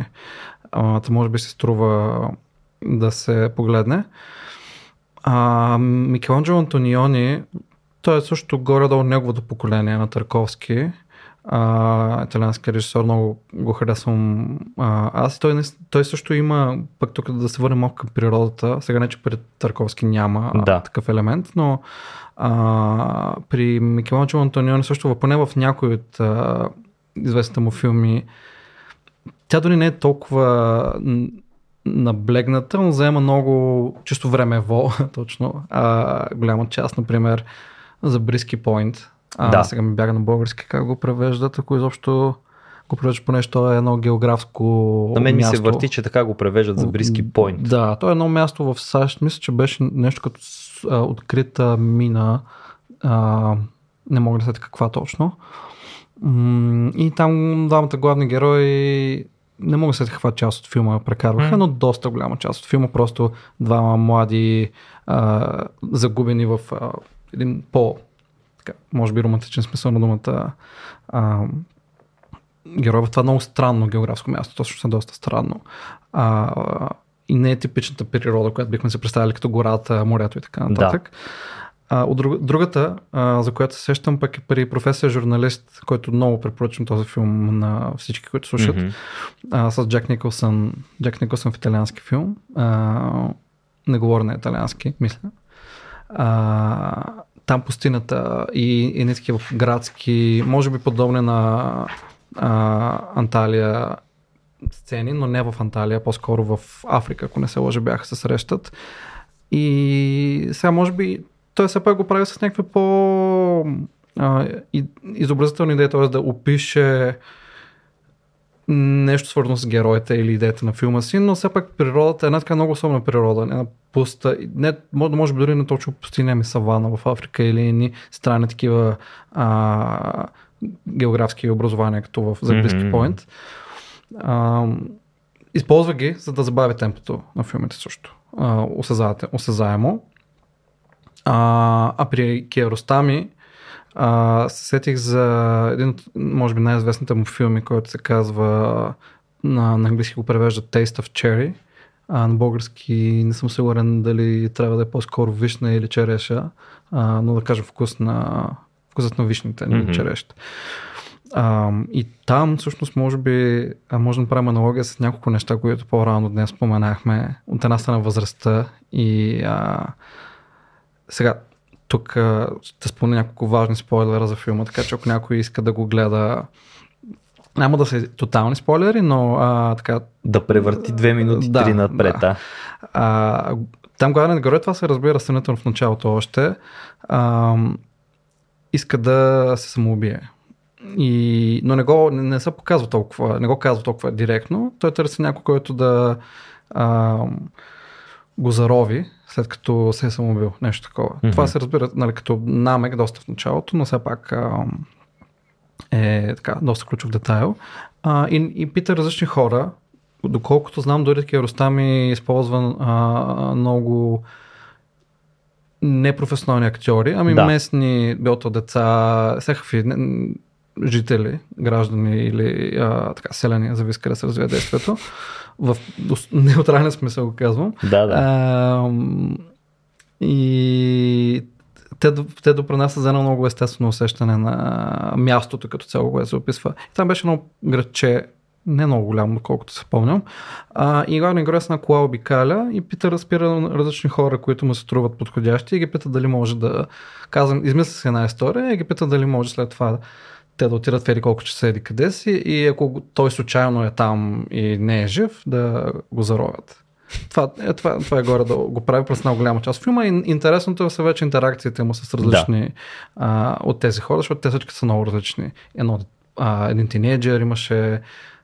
А, може би се струва да се погледне. А, Микеланджело Антониони той е също горе-долу неговото поколение на Търковски. А, италиански режисьор, много го харесвам. А, аз той, той също има, пък тук да се върнем малко към природата, сега не, че при Търковски няма да. такъв елемент, но а, при Микеланджело Антониони също, поне в някои от а, известните му филми, тя дори не е толкова наблегната, но заема много чисто времево, точно. А, голяма част, например, за Бриски Point. А, да. Сега ми бяга на български как го превеждат, ако изобщо го превеждаш по нещо, е едно географско На мен място. ми се върти, че така го превеждат за Бриски Point. Да, то е едно място в САЩ, мисля, че беше нещо като а, открита мина, а, не мога да се каква точно. И там двамата главни герои не мога да се каква част от филма прекарваха, mm. но доста голяма част от филма. Просто двама млади а, загубени в а, един по, така, може би романтичен смисъл на думата, а, герой в това много странно географско място, то също е доста странно. А, и не е типичната природа, която бихме се представили като гората, морето и така нататък. Да. А, от друг, другата, а, за която се сещам, пък е при професия журналист, който много препоръчвам този филм на всички, които слушат, mm-hmm. а, с Джек Николсън. Джек Николсън в италиански филм. А, не говоря на италиански, мисля а, там пустината и, и не такива градски, може би подобни на а, Анталия сцени, но не в Анталия, по-скоро в Африка, ако не се лъжа, бяха се срещат. И сега може би той все пак го прави с някакви по изобразителни идеи, т.е. да опише нещо свързано с героите или идеята на филма си, но все пак природата е една така много особена природа, една пуста, не, може, би дори не точно пустиня, ами савана в Африка или ни странни такива а, географски образования, като в за Близки Пойнт. Използва ги, за да забави темпото на филмите също. А, осезаемо. А, а при Киаростами а, се сетих за един от, може би, най-известните му филми, който се казва на, на английски го превежда Taste of Cherry. А на български не съм сигурен дали трябва да е по-скоро вишна или череша, а, но да кажа вкус на, вкусът на вишните, mm-hmm. черешите. А, и там всъщност може би може да направим аналогия с няколко неща, които по-рано днес споменахме. От една страна възрастта и а, сега тук ще спомня няколко важни спойлера за филма, така че ако някой иска да го гледа, няма да са тотални спойлери, но а, така... Да превърти две минути, да, три напред, да. А, там главният герой, това се разбира сравнително в началото още, а, иска да се самоубие. И, но не, го, не, не се показва толкова, не го казва толкова директно. Той търси някой, който да а, го зарови, след като се е самоубил, нещо такова. Mm-hmm. Това се разбира нали, като намек доста в началото, но все пак а, е така, доста ключов детайл. А, и, и пита различни хора, доколкото знам, дори Киаростами използва а, много непрофесионални актьори, ами да. местни, билто деца, всякакви жители, граждани или а, така, селени, зависи къде се развие действието. В неутрален смисъл го казвам. Да, да. А, и те, те допринасят за едно много естествено усещане на мястото като цяло, което се описва. И там беше едно градче, не много голямо, колкото се спомням. А, и главно грес на кола обикаля и пита разпира различни хора, които му се струват подходящи и ги пита дали може да... Казвам, измисля си една история и ги пита дали може след това те да отидат в еди колко часа еди къде си и ако той случайно е там и не е жив, да го заровят. Това, е, това, това е горе да го прави през една голяма част филма. И интересното е са вече интеракциите му с различни да. а, от тези хора, защото те всички са много различни. Едно, а, един тинейджер имаше,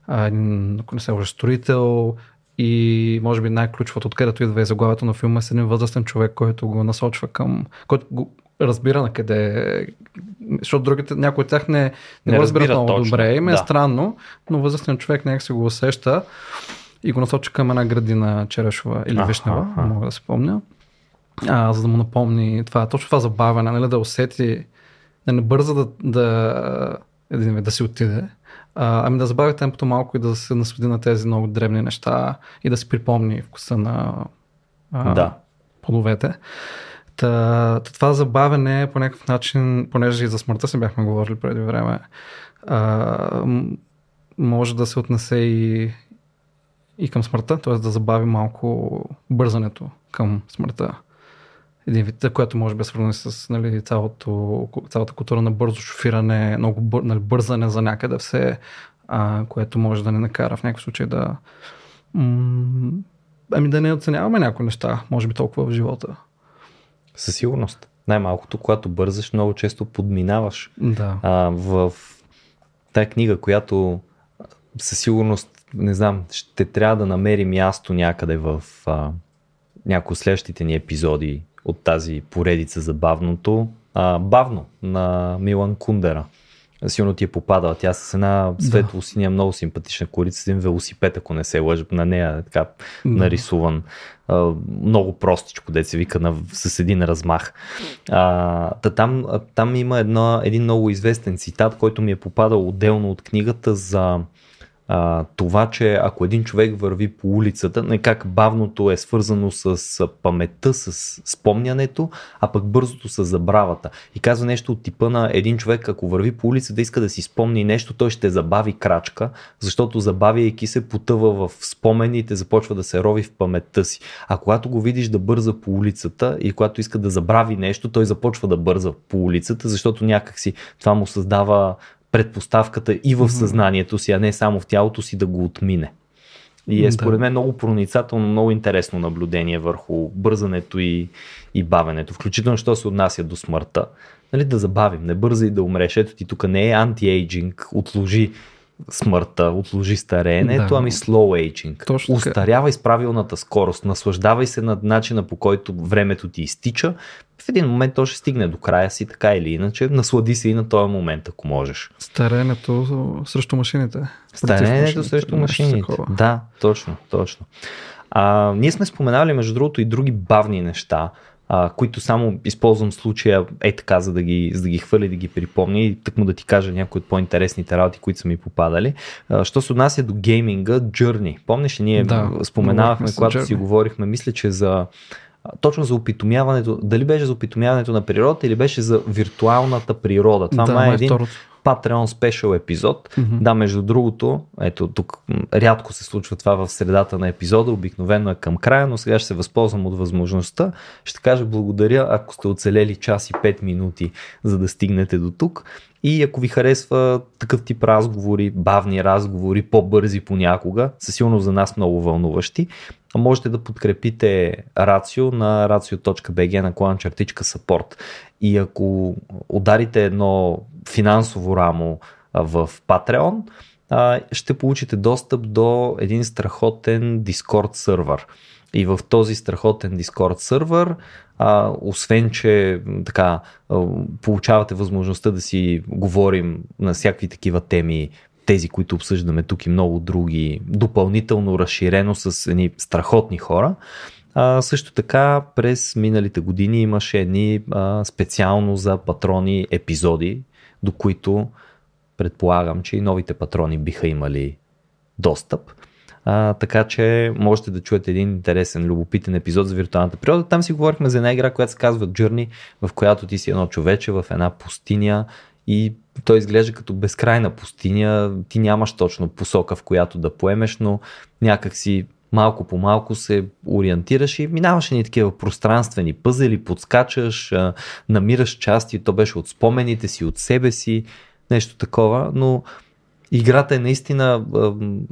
а, един, ако не се лъжа, строител, и може би най-ключовото, откъдето идва и заглавието на филма, е с един възрастен човек, който го насочва към, който го разбира на къде защото другите, някои от тях не, не, не го разбират много точно. добре. Им е да. странно, но възрастен човек някак се го усеща и го насочи към една градина Черешова или Вишнева, мога да се помня. А, за да му напомни това, точно това забавяне, нали, да усети, да не бърза да, да, да, да си отиде, а, ами да забави темпото малко и да се наслади на тези много древни неща и да си припомни вкуса на а, да. плодовете. Та, това забавене по някакъв начин, понеже и за смъртта си бяхме говорили преди време, а, може да се отнесе и, и към смъртта, т.е. да забави малко бързането към смъртта. Един вид, което може би е свързано с нали, цялото, цялата култура на бързо шофиране, много бър, нали, бързане за някъде все, а, което може да не накара в някакъв случай да м- ами да не оценяваме някои неща, може би толкова в живота. Със сигурност. Най-малкото, когато бързаш, много често подминаваш. Да. А, в тая книга, която със сигурност, не знам, ще трябва да намери място някъде в а, някои от следващите ни епизоди от тази поредица за бавното. А, бавно на Милан Кундера силно ти е попадала. Тя с една светло-синя, много симпатична корица, с един велосипед, ако не се лъжа, на нея е така да. нарисуван. А, много простичко, де се вика на, с един размах. А, та там, там има една, един много известен цитат, който ми е попадал отделно от книгата за а, това, че ако един човек върви по улицата, не как бавното е свързано с паметта, с спомнянето, а пък бързото с забравата. И казва нещо от типа на един човек, ако върви по улицата иска да си спомни нещо, той ще забави крачка, защото забавяйки се потъва в спомените, започва да се рови в паметта си. А когато го видиш да бърза по улицата и когато иска да забрави нещо, той започва да бърза по улицата, защото някакси това му създава предпоставката и в съзнанието си, а не само в тялото си да го отмине. И е според мен много проницателно, много интересно наблюдение върху бързането и, и бавенето, включително що се отнася до смъртта. Нали, да забавим, не бързай да умреш. Ето ти тук не е антиейджинг, отложи смъртта, отложи стареенето, да. ами slow aging. Точно. Устарявай с правилната скорост, наслаждавай се над начина по който времето ти изтича. В един момент то ще стигне до края си, така или иначе. Наслади се и на този момент, ако можеш. Старенето срещу машините. Старенето срещу машините. Да, точно, точно. А, ние сме споменали, между другото, и други бавни неща, а, които само използвам случая е така, за да ги, за да ги хвърли, да ги припомня и так му да ти кажа някои от по-интересните работи, които са ми попадали. А, що се отнася до гейминга, Journey. Помниш ли, ние да, споменавахме, когато Journey. си говорихме, мисля, че за точно за опитомяването, дали беше за опитомяването на природата или беше за виртуалната природа. Това да, е един второто. Patreon спешъл епизод. Mm-hmm. Да, между другото, ето тук рядко се случва това в средата на епизода, обикновено е към края, но сега ще се възползвам от възможността. Ще кажа благодаря, ако сте оцелели час и 5 минути, за да стигнете до тук. И ако ви харесва такъв тип разговори, бавни разговори, по-бързи понякога, със сигурно за нас много вълнуващи, можете да подкрепите Рацио на racio.bg на клан чертичка support. И ако ударите едно финансово рамо в Patreon, ще получите достъп до един страхотен Discord сервер. И в този страхотен Discord сервер, а, освен че така получавате възможността да си говорим на всякакви такива теми, тези, които обсъждаме тук и много други, допълнително разширено с едни страхотни хора, а, също така през миналите години имаше едни а, специално за патрони епизоди, до които предполагам, че и новите патрони биха имали достъп. А, така че можете да чуете един интересен, любопитен епизод за виртуалната природа. Там си говорихме за една игра, която се казва Journey, в която ти си едно човече в една пустиня и той изглежда като безкрайна пустиня. Ти нямаш точно посока, в която да поемеш, но някак си малко по малко се ориентираш и минаваш ни такива пространствени пъзели, подскачаш, намираш части, то беше от спомените си, от себе си, нещо такова, но играта е наистина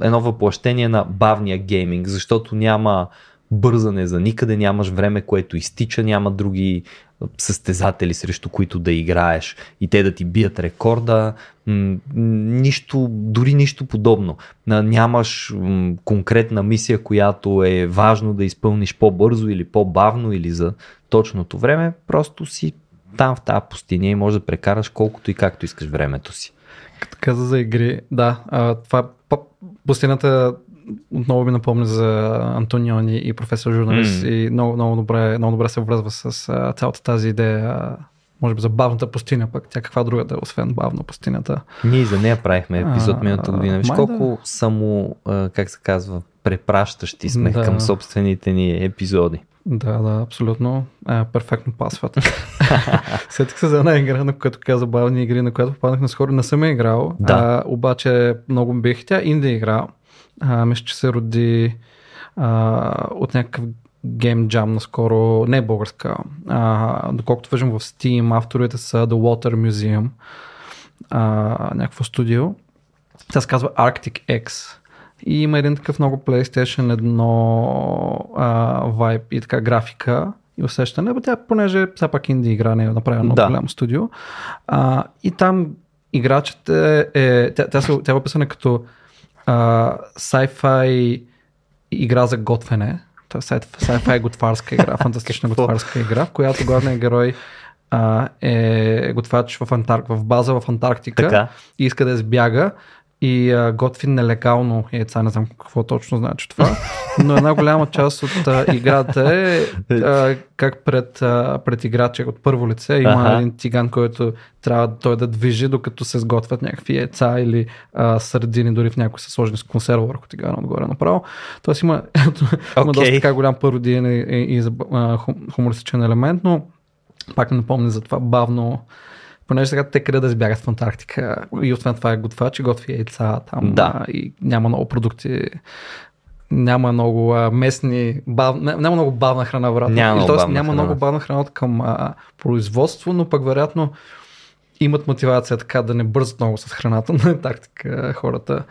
едно въплъщение на бавния гейминг, защото няма бързане за никъде, нямаш време, което изтича, няма други състезатели, срещу които да играеш и те да ти бият рекорда. Нищо, дори нищо подобно. Нямаш конкретна мисия, която е важно да изпълниш по-бързо или по-бавно или за точното време. Просто си там в тази пустиня и можеш да прекараш колкото и както искаш времето си. Като каза за игри, да, това пустината отново ми напомня за Антониони и професор журналист mm. и много, много, добре, много добре се връзва с а, цялата тази идея може би за бавната пустиня, пък тя каква друга да е, освен бавна пустинята. Ние за нея правихме епизод миналата година. Виж колко да. само, как се казва, препращащи сме да. към собствените ни епизоди. Да, да, абсолютно. А, перфектно пасват. Сетих се за една игра, на която каза бавни игри, на която попаднах наскоро. Не съм я играл, да. а, обаче много бих тя инди игра. А, мисля, че се роди а, от някакъв Game Jam наскоро, не е българска. А, доколкото виждам в Steam, авторите са The Water Museum, а, някакво студио. Тя се казва Arctic X. И има един такъв много PlayStation едно а, вайб и така графика и усещане. Бе, тя, понеже все пак инди игра не е направена да. голямо студио. А, и там играчите е, тя, тя, тя е описана като а, sci-fi игра за готвене. Това е sci-fi готварска игра, фантастична готварска игра, в която главният герой а, е готвач в, Антарк, в база в Антарктика така. и иска да избяга и а, готви нелегално яйца, не знам какво точно значи това, но една голяма част от а, играта е а, как пред, а, пред играча от първо лице има ага. един тиган, който трябва той да движи, докато се сготвят някакви яйца или а, сърдини, дори в някои са сложени с консерва върху тигана отгоре направо. Тоест има, okay. има доста така голям пародиен и, и, и хумористичен елемент, но пак не напомня за това бавно понеже сега те къде да избягат в Антарктика и освен това е готвач и готви яйца там да. и няма много продукти няма много а, местни, бав... няма много бавна храна, вероятно. Няма, Тоест, няма храна. много бавна храна от към а, производство, но пък вероятно имат мотивация така да не бързат много с храната на тактика хората.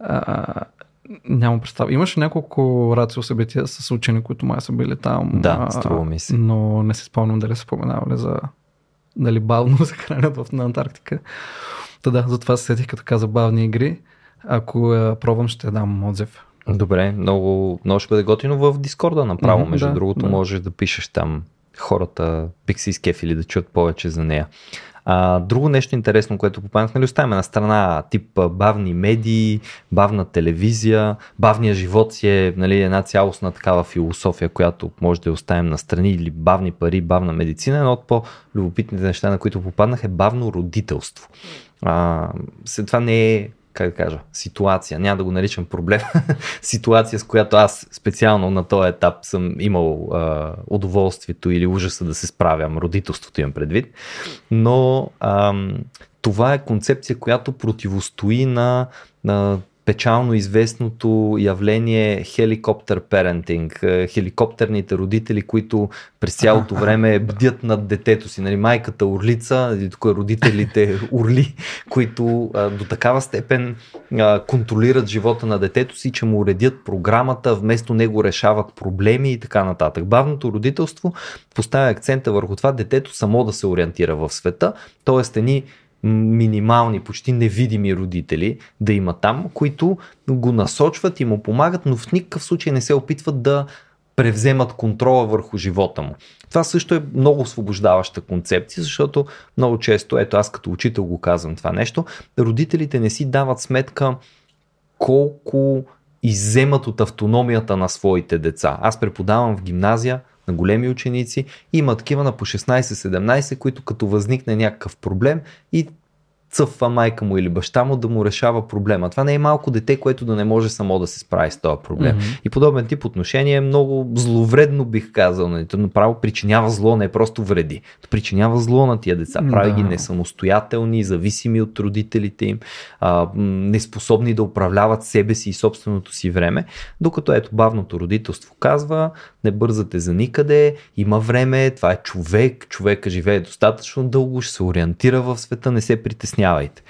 А, нямам представа. Имаше няколко рацио събития с учени, които май са били там. Да, струва ми се. Но не се спомням дали са споменавали за нали, бавно се хранят в на Антарктика. Та да, затова се сетих като каза бавни игри. Ако я пробвам, ще дам отзив. Добре, много, много ще бъде готино в Дискорда направо, Мгм, между да, другото, да. можеш да пишеш там хората, бих се изкефили да чуят повече за нея. А, друго нещо интересно, което попаднах, нали оставяме на страна тип бавни медии, бавна телевизия, бавния живот си е нали, една цялостна такава философия, която може да оставим на страни или бавни пари, бавна медицина. Едно от по-любопитните неща, на които попаднах е бавно родителство. А, след това не е как да кажа, ситуация, няма да го наричам проблем, ситуация, с която аз специално на този етап съм имал а, удоволствието или ужаса да се справям, родителството имам предвид, но ам, това е концепция, която противостои на, на печално известното явление хеликоптер парентинг, е, хеликоптерните родители, които през цялото време бдят над детето си. Нали, майката орлица, тук родителите орли, които а, до такава степен а, контролират живота на детето си, че му уредят програмата, вместо него решават проблеми и така нататък. Бавното родителство поставя акцента върху това детето само да се ориентира в света, т.е. едни минимални, почти невидими родители да има там, които го насочват и му помагат, но в никакъв случай не се опитват да превземат контрола върху живота му. Това също е много освобождаваща концепция, защото много често, ето аз като учител го казвам това нещо, родителите не си дават сметка колко иземат от автономията на своите деца. Аз преподавам в гимназия на големи ученици, има такива на по 16-17, които като възникне някакъв проблем и цъфва майка му или баща му да му решава проблема. Това не е малко дете, което да не може само да се справи с този проблем. Mm-hmm. И подобен тип отношение е много зловредно, бих казал. Нали? Направо причинява зло, не е просто вреди. Причинява зло на тия деца. Прави Да. ги несамостоятелни, зависими от родителите им, а, неспособни да управляват себе си и собственото си време. Докато ето бавното родителство казва, не бързате за никъде, има време, това е човек, човека живее достатъчно дълго, ще се ориентира в света, не се притеснявайте.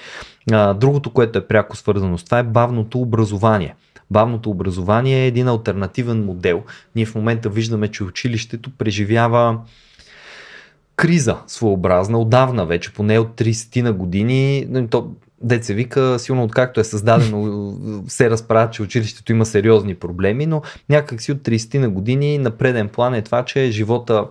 Другото, което е пряко свързано с това е бавното образование. Бавното образование е един альтернативен модел. Ние в момента виждаме, че училището преживява криза своеобразна, отдавна вече, поне от 30 на години. нали, То, деца вика, силно откакто е създадено, се разправя, че училището има сериозни проблеми, но някак си от 30 на години на преден план е това, че живота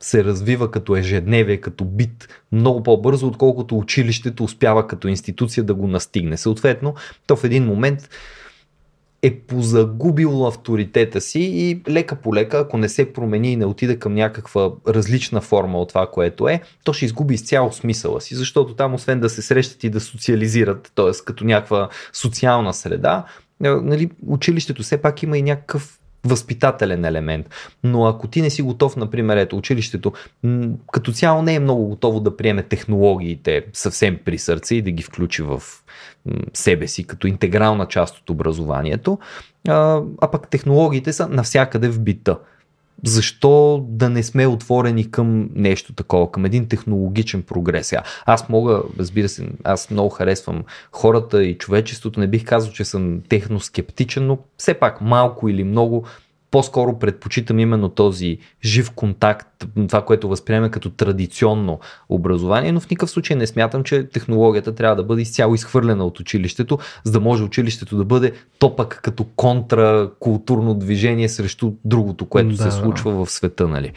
се развива като ежедневие, като бит много по-бързо, отколкото училището успява като институция да го настигне. Съответно, то в един момент е позагубило авторитета си и лека по лека, ако не се промени и не отиде към някаква различна форма от това, което е, то ще изгуби изцяло смисъла си, защото там освен да се срещат и да социализират, т.е. като някаква социална среда, е, нали, училището все пак има и някакъв възпитателен елемент. Но ако ти не си готов, например, ето училището, като цяло не е много готово да приеме технологиите съвсем при сърце и да ги включи в себе си като интегрална част от образованието, а, а пък технологиите са навсякъде в бита. Защо да не сме отворени към нещо такова, към един технологичен прогрес? Аз мога, разбира се, аз много харесвам хората и човечеството, не бих казал, че съм техноскептичен, но все пак малко или много по-скоро предпочитам именно този жив контакт, това, което възприемаме като традиционно образование, но в никакъв случай не смятам, че технологията трябва да бъде изцяло изхвърлена от училището, за да може училището да бъде топък като контракултурно движение срещу другото, което Да. се случва в света. Нали?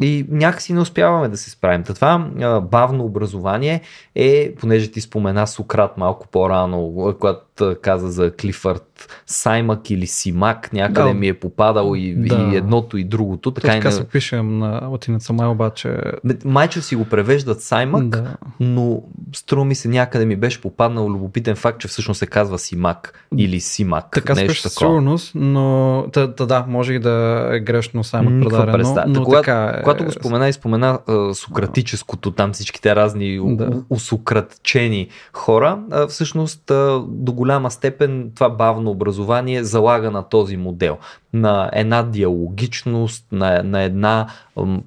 И някакси не успяваме да се справим. Това а, бавно образование е, понеже ти спомена Сократ малко по-рано, когато каза за Клифърд Саймак или Симак, някъде Да. ми е попадало и, Да. и едното и другото. Така, така не... се пишем на латиница май, обаче... Майчо си го превеждат Саймак, Да. но струва ми се някъде ми беше попаднал любопитен факт, че всъщност се казва Симак или Симак. Така нещо със сигурност, но та, та, да, може и да е грешно Никаква предадено, представа. но когато, така е. когато го спомена и спомена а, сократическото, там всичките разни Да. да. усократчени хора, а, всъщност а, до голяма степен това бавно образование залага на този модел. На една диалогичност, на, на една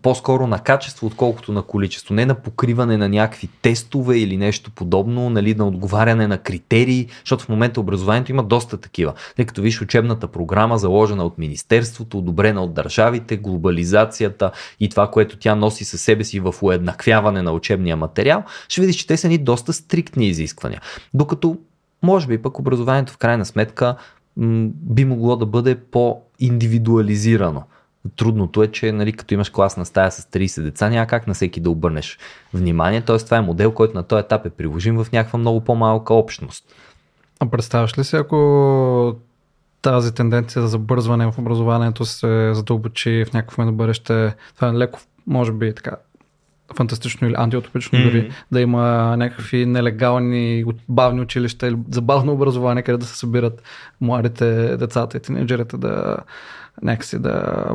по-скоро на качество, отколкото на количество. Не на покриване на някакви тестове или нещо подобно, нали, на отговаряне на критерии, защото в момента образованието има доста такива. Тъй като виж учебната програма, заложена от Министерството, одобрена от държавите, глобализацията и това, което тя носи със себе си в уеднаквяване на учебния материал, ще видиш, че те са ни доста стриктни изисквания. Докато може би пък образованието в крайна сметка би могло да бъде по-индивидуализирано. Трудното е, че нали, като имаш класна стая с 30 деца, няма как на всеки да обърнеш внимание. Тоест, това е модел, който на този етап е приложим в някаква много по-малка общност. А представяш ли си, ако тази тенденция за забързване в образованието се задълбочи в някакъв момент бъдеще, това е леко, може би така, фантастично или антиутопично mm-hmm. дори, да има някакви нелегални бавни училища или забавно образование, къде да се събират младите децата и тинейджерите да някакси да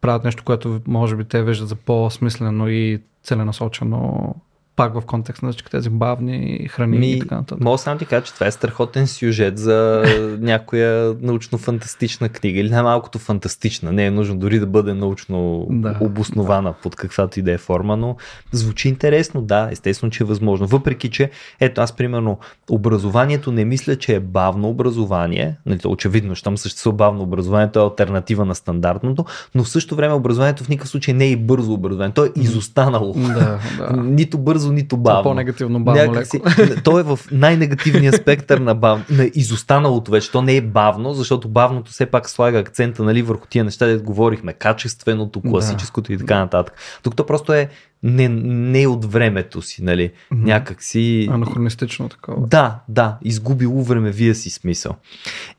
правят нещо, което може би те виждат за по-смислено и целенасочено пак в контекст на всички тези бавни храни Ми, и така нататък. Мога само ти кажа, че това е страхотен сюжет за някоя научно-фантастична книга или най-малкото фантастична. Не е нужно дори да бъде научно да, обоснована да. под каквато и да е форма, но звучи интересно, да, естествено, че е възможно. Въпреки, че ето аз примерно образованието не мисля, че е бавно образование, нали, очевидно, щом съществува бавно образованието е альтернатива на стандартното, но в същото време образованието в никакъв случай не е и бързо образование, то е изостанало. Да, да. Нито бързо бързо, нито бавно. по-негативно бавно Някакси, леко. То е в най-негативния спектър на, бав... на изостаналото вече. То не е бавно, защото бавното все пак слага акцента нали, върху тия неща, да говорихме, качественото, класическото да. и така нататък. Тук то просто е не, не от времето си, нали? Mm-hmm. Някак си. Анахронистично такова. Да, да, изгубило времевия си смисъл.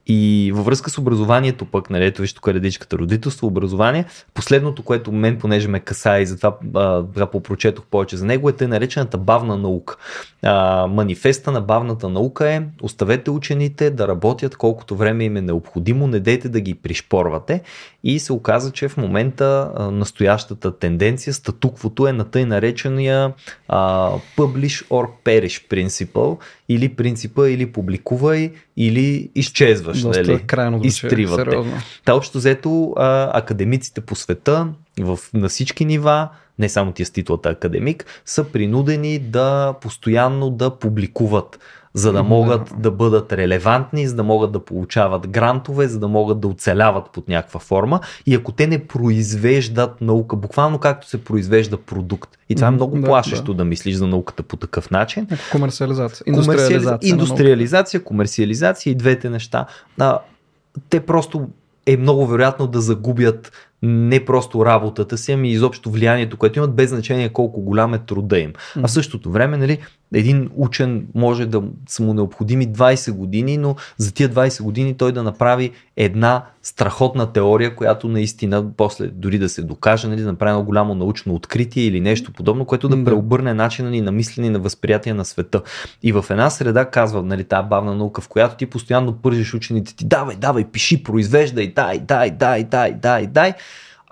И във връзка с образованието пък, нали, ето вижте редичката родителство, образование, последното, което мен, понеже ме каса и затова а, попрочетох повече за него, е тъй наречената бавна наука. А, манифеста на бавната наука е оставете учените да работят колкото време им е необходимо, не дейте да ги пришпорвате и се оказа, че в момента а, настоящата тенденция, статуквото е на тъй наречения а, publish or perish принципъл или принципа или публикувай или изчезваш, Доста нали? крайно изтривате. Та общо взето а, академиците по света в, на всички нива не само тия с титлата академик, са принудени да постоянно да публикуват за да могат да бъдат релевантни, за да могат да получават грантове, за да могат да оцеляват под някаква форма. И ако те не произвеждат наука, буквално както се произвежда продукт, и това е много да, плашещо да. да мислиш за науката по такъв начин. Комерциализация. Индустриализация. Индустриализация, комерциализация и двете неща. А, те просто е много вероятно да загубят не просто работата си, ами изобщо влиянието, което имат, без значение колко голям е труда им. А в същото време, нали, един учен може да са му необходими 20 години, но за тия 20 години той да направи една страхотна теория, която наистина после дори да се докаже, нали, да направи едно голямо научно откритие или нещо подобно, което да преобърне начина ни на мислене и на възприятие на света. И в една среда казва, нали, тази бавна наука, в която ти постоянно пържиш учените ти, давай, давай, пиши, произвеждай, дай, дай, дай, дай, дай, дай,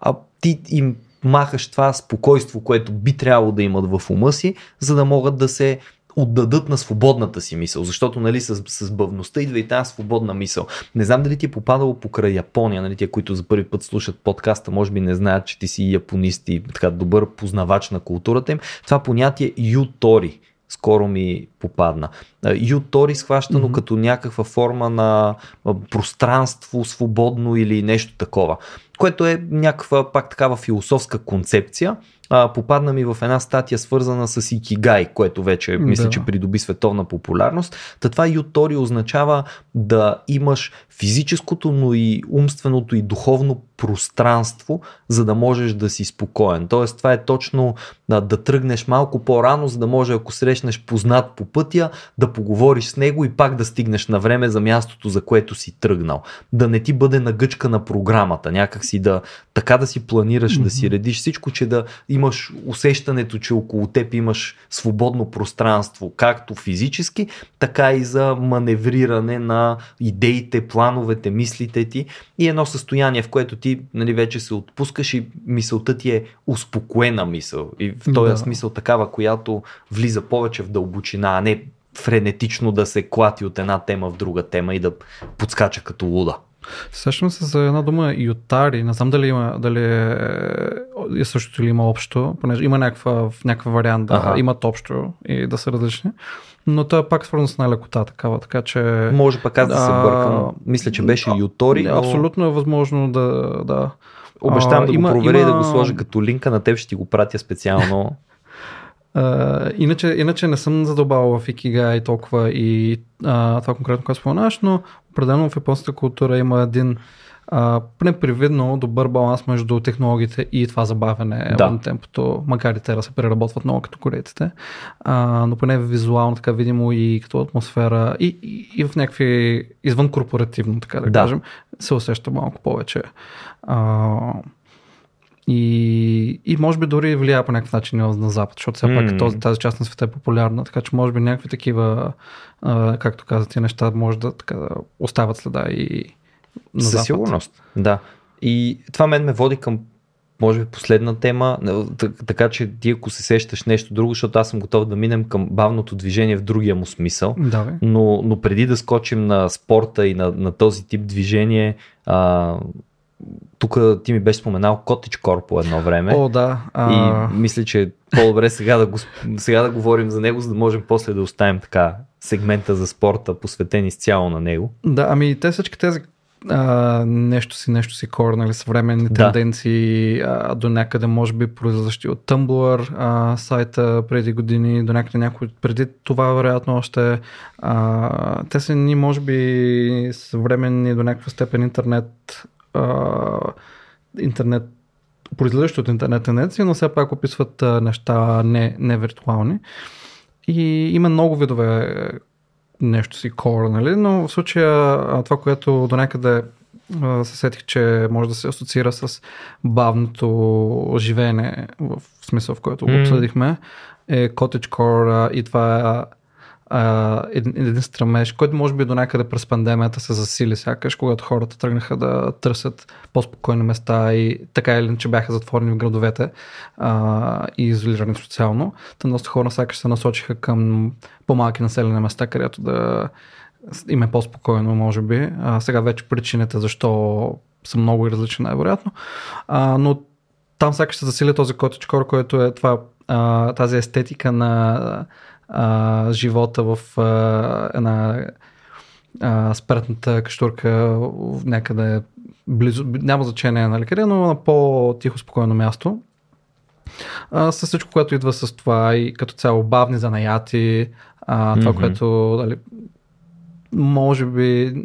а ти им махаш това спокойство, което би трябвало да имат в ума си, за да могат да се отдадат на свободната си мисъл, защото нали, с, с бавността идва и тази свободна мисъл. Не знам дали ти е попадало покрай Япония, нали, тия, които за първи път слушат подкаста, може би не знаят, че ти си японист и така добър познавач на културата им. Това понятие ютори скоро ми попадна. Ютори схващано mm-hmm. като някаква форма на пространство, свободно или нещо такова което е някаква пак такава философска концепция. А, попадна ми в една статия свързана с Икигай, което вече мисля, да. че придоби световна популярност. Та това ютори означава да имаш физическото, но и умственото и духовно пространство, за да можеш да си спокоен. Тоест това е точно да, да тръгнеш малко по-рано, за да може ако срещнеш познат по пътя, да поговориш с него и пак да стигнеш на време за мястото, за което си тръгнал. Да не ти бъде нагъчка на програмата, някак си да така да си планираш, mm-hmm. да си редиш всичко, че да имаш усещането, че около теб имаш свободно пространство, както физически, така и за маневриране на идеите, плановете, мислите ти и едно състояние, в което ти нали, вече се отпускаш и мисълта ти е успокоена мисъл. И в този да. смисъл такава, която влиза повече в дълбочина, а не френетично да се клати от една тема в друга тема и да подскача като луда. Се за една дума ютари. Не знам дали има, дали е, е същото или има общо, понеже има някаква, някаква вариант да ага. имат общо и да са различни. Но той е пак свързан с най-лекота такава, така че... Може пък аз да се бъркам. Мисля, че беше Ютори. Но... Абсолютно е възможно да... да. Обещавам да има, го проверя има... и да го сложа като линка на теб, ще ти го пратя специално. А, иначе, иначе не съм задълбавал в Икига и толкова и а, това конкретно, което споменаваш, но определено в японската култура има един а, непривидно добър баланс между технологиите и това забавяне Да. на темпото, макар и те да се преработват много като корейците, а, но поне визуално така видимо и като атмосфера и, и, и в някакви извън корпоративно, така да, Да. кажем, се усеща малко повече. А, и, и може би дори влияе по някакъв начин на Запад, защото все пак М. този, тази част на света е популярна, така че може би някакви такива, а, както каза ти, неща може да, така, да остават следа и на Със Запад. сигурност, да. И това мен ме води към, може би, последна тема, така че ти ако се сещаш нещо друго, защото аз съм готов да минем към бавното движение в другия му смисъл. Да, бе. Но, но преди да скочим на спорта и на, на този тип движение, а, тук ти ми беше споменал Cottagecore по едно време. О, да. А, И мисля, че е по-добре сега да, го, сега да говорим за него, за да можем после да оставим така сегмента за спорта, посветен изцяло на него. Да, ами те всички тези а, нещо си, нещо си кор, нали, съвременни Да. тенденции, а, до някъде може би произлизащи от Tumblr а, сайта преди години, до някъде някой преди това вероятно още. А, те са ни може би съвременни до някаква степен интернет а, интернет произлизащи от интернет тенденции, но все пак описват а, неща не, не виртуални. И има много видове е, нещо си core, нали? но в случая това, което до някъде се сетих, че може да се асоциира с бавното живеене, в смисъл в който го обсъдихме, е cottagecore а, и това е един, един стремеж, който може би до някъде през пандемията се засили сякаш, когато хората тръгнаха да търсят по-спокойни места и така или иначе бяха затворени в градовете а, и изолирани социално. Та доста хора сякаш се насочиха към по-малки населени места, където да им е по-спокойно, може би. А, сега вече причините защо са много и различни, най-вероятно. А, но там сякаш се засили този котичкор, който е това, а, тази естетика на а, живота в а, една а, спретната каштурка някъде близо, няма значение нали къде, но на по-тихо спокойно място. А, с всичко, което идва с това и като цяло бавни занаяти, а, това, Мгм. което дали, може би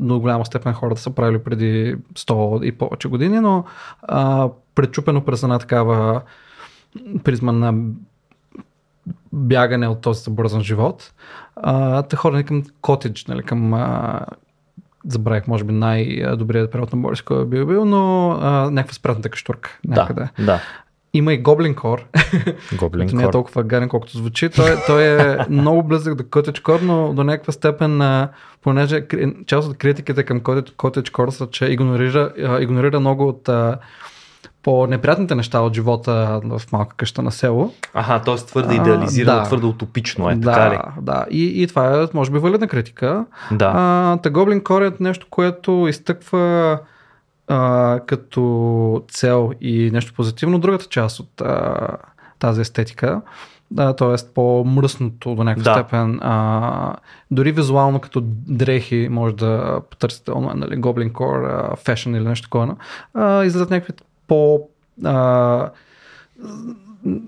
до голяма степен хората са правили преди 100 и повече години, но а, пречупено през една такава призма на бягане от този забързан живот. А, те ходени към котедж, нали, към а, забравих, може би най-добрият превод на кой е бил бил, но а, някаква спретната каштурка някъде. Да, да. Има и Goblin Core, Гоблин не е толкова гаден, колкото звучи. Той, е- той е много близък до Cottagecore, но до някаква степен, а, понеже част от критиките към Cottage- Cottagecore са, че игнорира, а, игнорира много от а, по-неприятните неща от живота в малка къща на село. Аха, т.е. твърде идеализирано, да. твърде утопично е, да, така ли? да. И, и това е, може би, валидна критика. Да. А, та Goblin Core е нещо, което изтъква а, като цел и нещо позитивно другата част от а, тази естетика. Да, т.е. по-мръсното до някаква Да. степен. А, дори визуално като дрехи може да потърсите онлайн, нали, Goblin Core, а, Fashion или нещо такова. А, излизат някакви по а,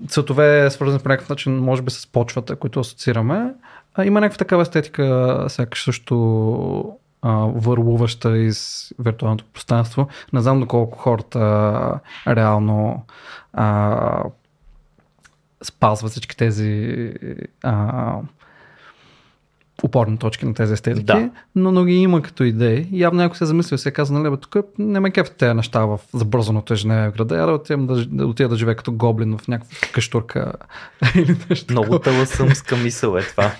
цветове, свързани по някакъв начин, може би с почвата, които асоциираме. А, има някаква такава естетика, сякаш също а, върлуваща из виртуалното пространство. Не знам доколко хората реално а, спазват всички тези а, опорни точки на тези естетики, Да. но, но ги има като идеи. Явно някой се е замислил се казва, нали, бе, тук не ме кефят тези неща в забързаното ежедневие в града, я да отидем да, да, отида да живея като гоблин в някаква каштурка или нещо Много такова. таласъмска мисъл е това.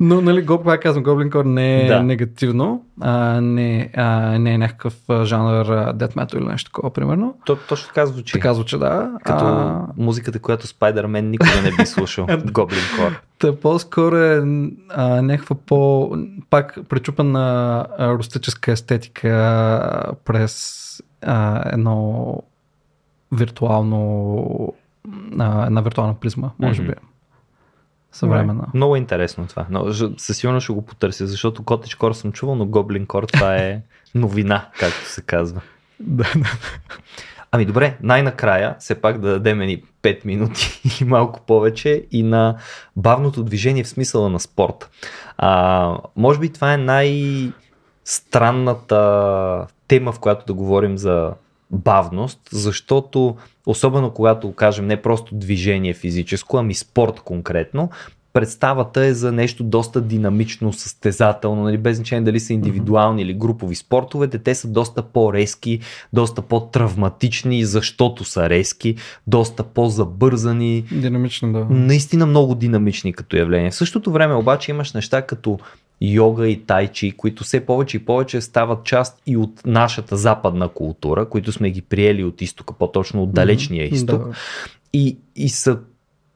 Но, нали, го, пак казвам, Goblin Core не е Да. негативно, а, не, а, не е някакъв жанр death metal или нещо такова, примерно. То, точно така звучи. Така звучи, да. Като А, музиката, която Спайдермен никога не би слушал. Гоблин Кор. Та по-скоро е а, някаква по... пак пречупана а, рустическа естетика а, през а, едно виртуално а, една виртуална призма, може би. Съвременна. Много интересно това. Но, със сигурност ще го потърся, защото Cottage Core съм чувал, но Goblin Core това е новина, както се казва. Да, Ами добре, най-накрая, все пак да дадем ни 5 минути и малко повече и на бавното движение в смисъла на спорт. А, може би това е най-странната тема, в която да говорим за бавност, защото особено когато кажем не просто движение физическо, ами спорт конкретно, представата е за нещо доста динамично, състезателно, нали, без значение дали са индивидуални или групови спортовете, те са доста по-резки, доста по-травматични, защото са резки, доста по-забързани. Динамични, да. Наистина много динамични като явление. В същото време обаче имаш неща като йога и тайчи, които все повече и повече стават част и от нашата западна култура, които сме ги приели от изтока, по-точно от далечния изток. Да. И, и са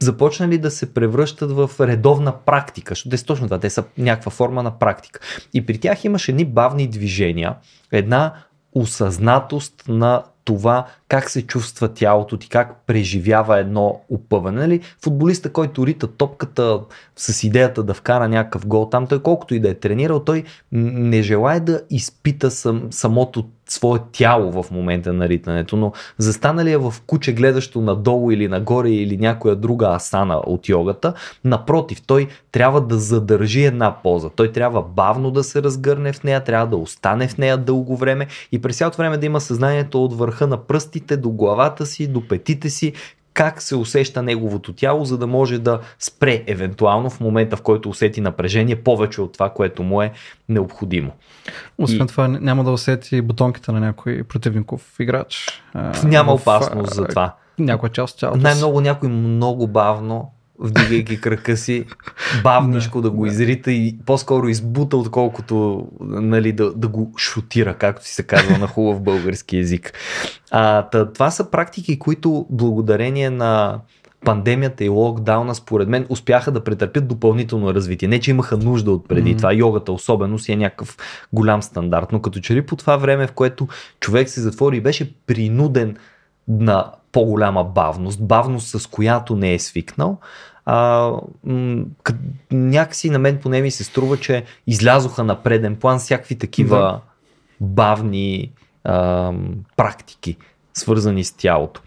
започнали да се превръщат в редовна практика, защото те точно това, те са някаква форма на практика. И при тях имаше едни бавни движения, една осъзнатост на това как се чувства тялото ти, как преживява едно опъване. Нали? Футболиста, който рита топката с идеята да вкара някакъв гол там, той колкото и да е тренирал, той не желая да изпита сам, самото свое тяло в момента на ритането, но застанали е в куче гледащо надолу или нагоре или някоя друга асана от йогата, напротив, той трябва да задържи една поза. Той трябва бавно да се разгърне в нея, трябва да остане в нея дълго време и през цялото време да има съзнанието от върха на пръстите до главата си, до петите си, как се усеща неговото тяло, за да може да спре евентуално в момента, в който усети напрежение повече от това, което му е необходимо. Освен и... това, няма да усети бутонките на някой противников играч. Няма в, опасност за това. Някоя част от тялото. Най-много някой много бавно вдигайки крака си, бавничко да го изрита и по-скоро избута, отколкото нали, да, да го шутира, както си се казва на хубав български язик. А, тъ, това са практики, които благодарение на пандемията и локдауна, според мен, успяха да претърпят допълнително развитие. Не, че имаха нужда от преди mm-hmm. това. Йогата особено си е някакъв голям стандарт. Но като че ли по това време, в което човек се затвори и беше принуден на по-голяма бавност, бавност с която не е свикнал, а, м- някакси на мен поне ми се струва, че излязоха на преден план всякакви такива да. бавни а, практики, свързани с тялото.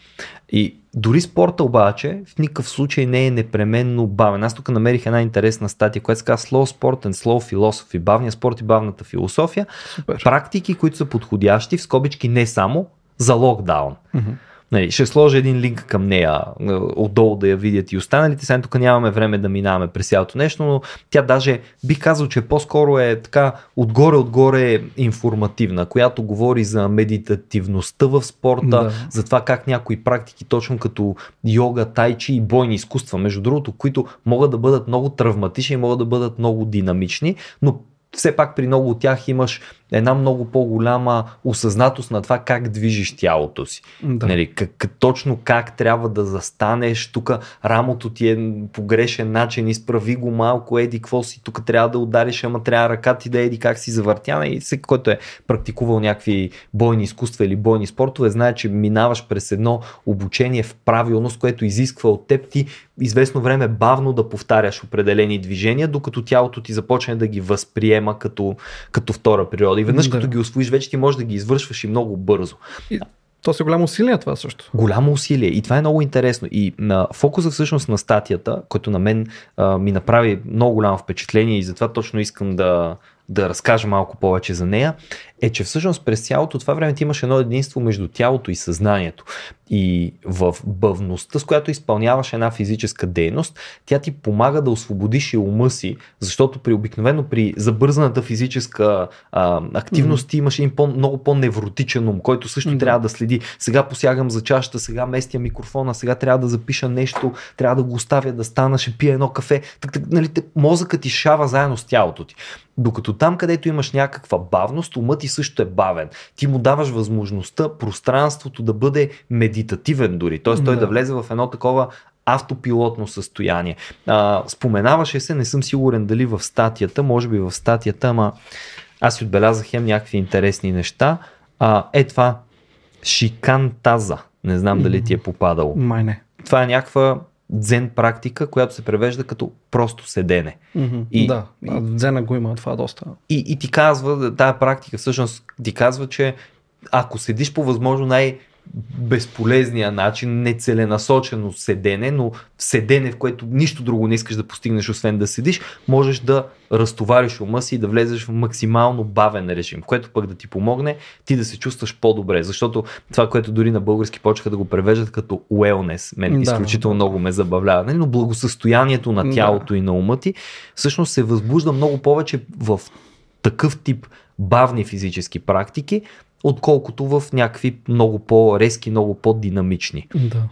И дори спорта обаче в никакъв случай не е непременно бавен. Аз тук намерих една интересна статия, която се казва Slow Sport and Slow Philosophy, бавния спорт и бавната философия. Супер. Практики, които са подходящи, в скобички не само за локдаун. Mm-hmm. Нали, ще сложа един линк към нея е, отдолу да я видят и останалите. Сега тук нямаме време да минаваме през цялото нещо, но тя даже бих казал, че по-скоро е така отгоре-отгоре информативна, която говори за медитативността в спорта, да. за това как някои практики, точно като йога, тайчи и бойни изкуства, между другото, които могат да бъдат много травматични, могат да бъдат много динамични, но все пак при много от тях имаш една много по-голяма осъзнатост на това как движиш тялото си. Да. Нали, как, точно как трябва да застанеш, тук рамото ти е по грешен начин, изправи го малко, еди какво си, тук трябва да удариш, ама трябва ръка ти да еди как си завъртяна и всеки, който е практикувал някакви бойни изкуства или бойни спортове, знае, че минаваш през едно обучение в правилност, което изисква от теб ти известно време бавно да повтаряш определени движения, докато тялото ти започне да ги възприема като, като втора природа. И веднъж да. като ги освоиш, вече ти можеш да ги извършваш и много бързо. И... То си голямо усилие това също. Голямо усилие. И това е много интересно. И на фокуса всъщност на статията, който на мен а, ми направи много голямо впечатление и затова точно искам да, да разкажа малко повече за нея, е, че всъщност през цялото това време ти имаш едно единство между тялото и съзнанието. И в бавността, с която изпълняваш една физическа дейност, тя ти помага да освободиш и ума си, защото при обикновено при забързаната физическа а, активност mm-hmm. ти имаш един по, много по-невротичен ум, който също mm-hmm. трябва да следи. Сега посягам за чашата, сега местя микрофона, сега трябва да запиша нещо, трябва да го оставя да стана, ще пия едно кафе. Так, так, нали, мозъкът ти шава заедно с тялото ти. Докато там, където имаш някаква бавност, умът ти също е бавен. Ти му даваш възможността пространството да бъде медитативен дори. Т.е. той да. да влезе в едно такова автопилотно състояние. А, споменаваше се, не съм сигурен дали в статията, може би в статията, ама аз си отбелязах хем някакви интересни неща. А, е това шикантаза. Не знам дали ти е попадало. Май не. Това е някаква дзен практика, която се превежда като просто седене. Mm-hmm. И, да, дзена го има това доста. И, и ти казва, тая практика всъщност ти казва, че ако седиш по възможно най- безполезния начин, нецеленасочено седене, но седене, в което нищо друго не искаш да постигнеш, освен да седиш, можеш да разтовариш ума си и да влезеш в максимално бавен режим, което пък да ти помогне ти да се чувстваш по-добре, защото това, което дори на български почнаха да го превеждат като wellness, мен да. изключително много ме забавлява, нали? но благосъстоянието на тялото да. и на ума ти всъщност се възбужда много повече в такъв тип бавни физически практики, отколкото в някакви много по-резки, много по-динамични. Да.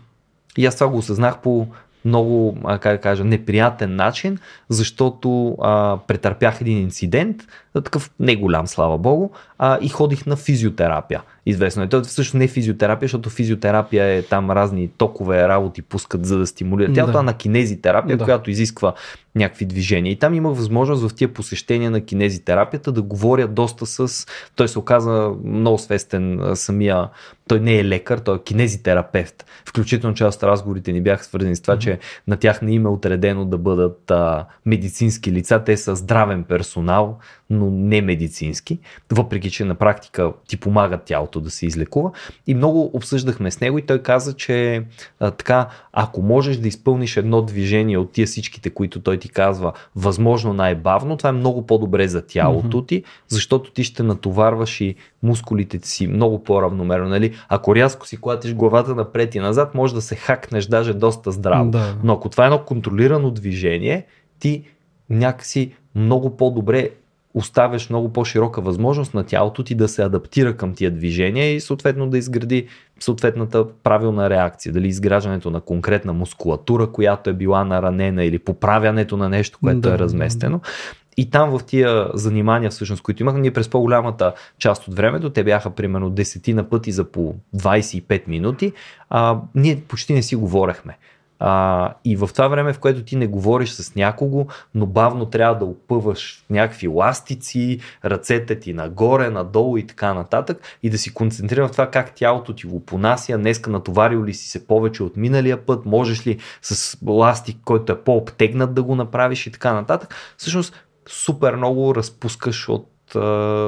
И аз това го осъзнах по много, как да кажа, неприятен начин, защото а, претърпях един инцидент, такъв не голям, слава богу, а, и ходих на физиотерапия. Известно е. Това всъщност не е физиотерапия, защото физиотерапия е там разни токове работи пускат за да стимулират тялото, да. а на кинезитерапия, да. която изисква някакви движения. И там имах възможност в тия посещения на кинезитерапията да говоря доста с... Той се оказа много свестен самия... Той не е лекар, той е кинезитерапевт. Включително част от разговорите ни бяха свързани с това, mm-hmm. че на тях не им е отредено да бъдат а, медицински лица. Те са здравен персонал, но не медицински, въпреки че на практика ти помагат тялото да се излекува. И много обсъждахме с него и той каза, че а, така, ако можеш да изпълниш едно движение от тия всичките, които той ти казва, възможно най-бавно, това е много по-добре за тялото ти, защото ти ще натоварваш и мускулите си много по-равномерно. Нали? Ако рязко си клатиш главата напред и назад, може да се хакнеш даже доста здраво. Да. Но ако това е едно контролирано движение, ти някакси много по-добре оставяш много по-широка възможност на тялото ти да се адаптира към тия движения и съответно да изгради съответната правилна реакция. Дали изграждането на конкретна мускулатура, която е била наранена или поправянето на нещо, което да, е разместено. Да. И там в тия занимания, всъщност, които имах, ние през по-голямата част от времето, те бяха примерно десетина пъти за по 25 минути, а, ние почти не си говорехме. А, и в това време, в което ти не говориш с някого, но бавно трябва да опъваш някакви ластици, ръцете ти нагоре, надолу и така нататък, и да си концентрира в това как тялото ти го понася, днеска натоварил ли си се повече от миналия път, можеш ли с ластик, който е по-обтегнат да го направиш и така нататък. Всъщност супер много разпускаш от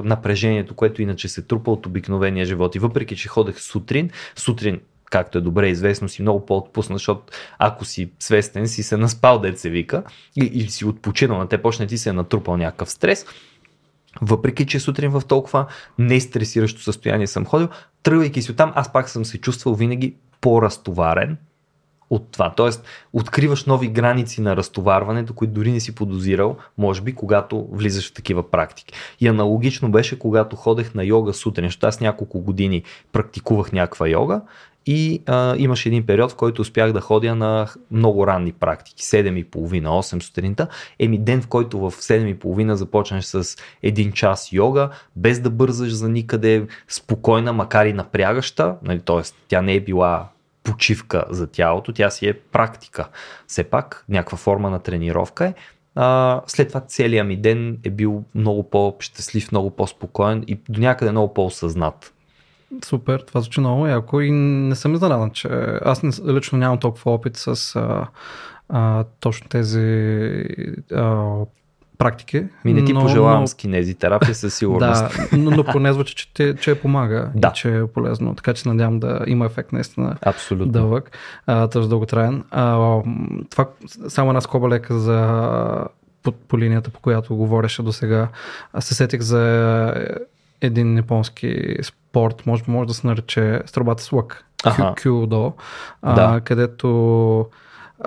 напрежението, което иначе се трупа от обикновения живот. И въпреки, че ходех сутрин, сутрин както е добре известно, си много по-отпусна, защото ако си свестен, си се наспал, се вика, и, и си отпочинал, на те почне ти се е натрупал някакъв стрес, въпреки, че сутрин в толкова не стресиращо състояние съм ходил, тръгвайки си оттам, аз пак съм се чувствал винаги по-разтоварен от това. Тоест, откриваш нови граници на разтоварването, които дори не си подозирал, може би, когато влизаш в такива практики. И аналогично беше, когато ходех на йога сутрин, аз няколко години практикувах някаква йога и а, имаше един период, в който успях да ходя на много ранни практики, 7.30, 8 сутринта. Еми ден, в който в 7.30 започнеш с един час йога, без да бързаш за никъде, спокойна, макар и напрягаща, нали, т.е. тя не е била почивка за тялото, тя си е практика. Все пак, някаква форма на тренировка е. А, след това целият ми ден е бил много по-щастлив, много по-спокоен и до някъде много по-осъзнат. Супер, това звучи много яко и не съм изненадан, че аз не, лично нямам толкова опит с а, а, точно тези а, практики. Ми не ти но, пожелавам но... с кинезитерапия със сигурност. да, но, но поне звучи, че, те, че помага да. и че е полезно. Така че надявам да има ефект наистина Абсолютно. дълъг, т.е. дълготраен. А, това само една скоба лека за по, по линията, по която говореше до сега. Аз се сетих за един японски спорт, може, може да се нарече стрелбата с лък, кюдо, да. където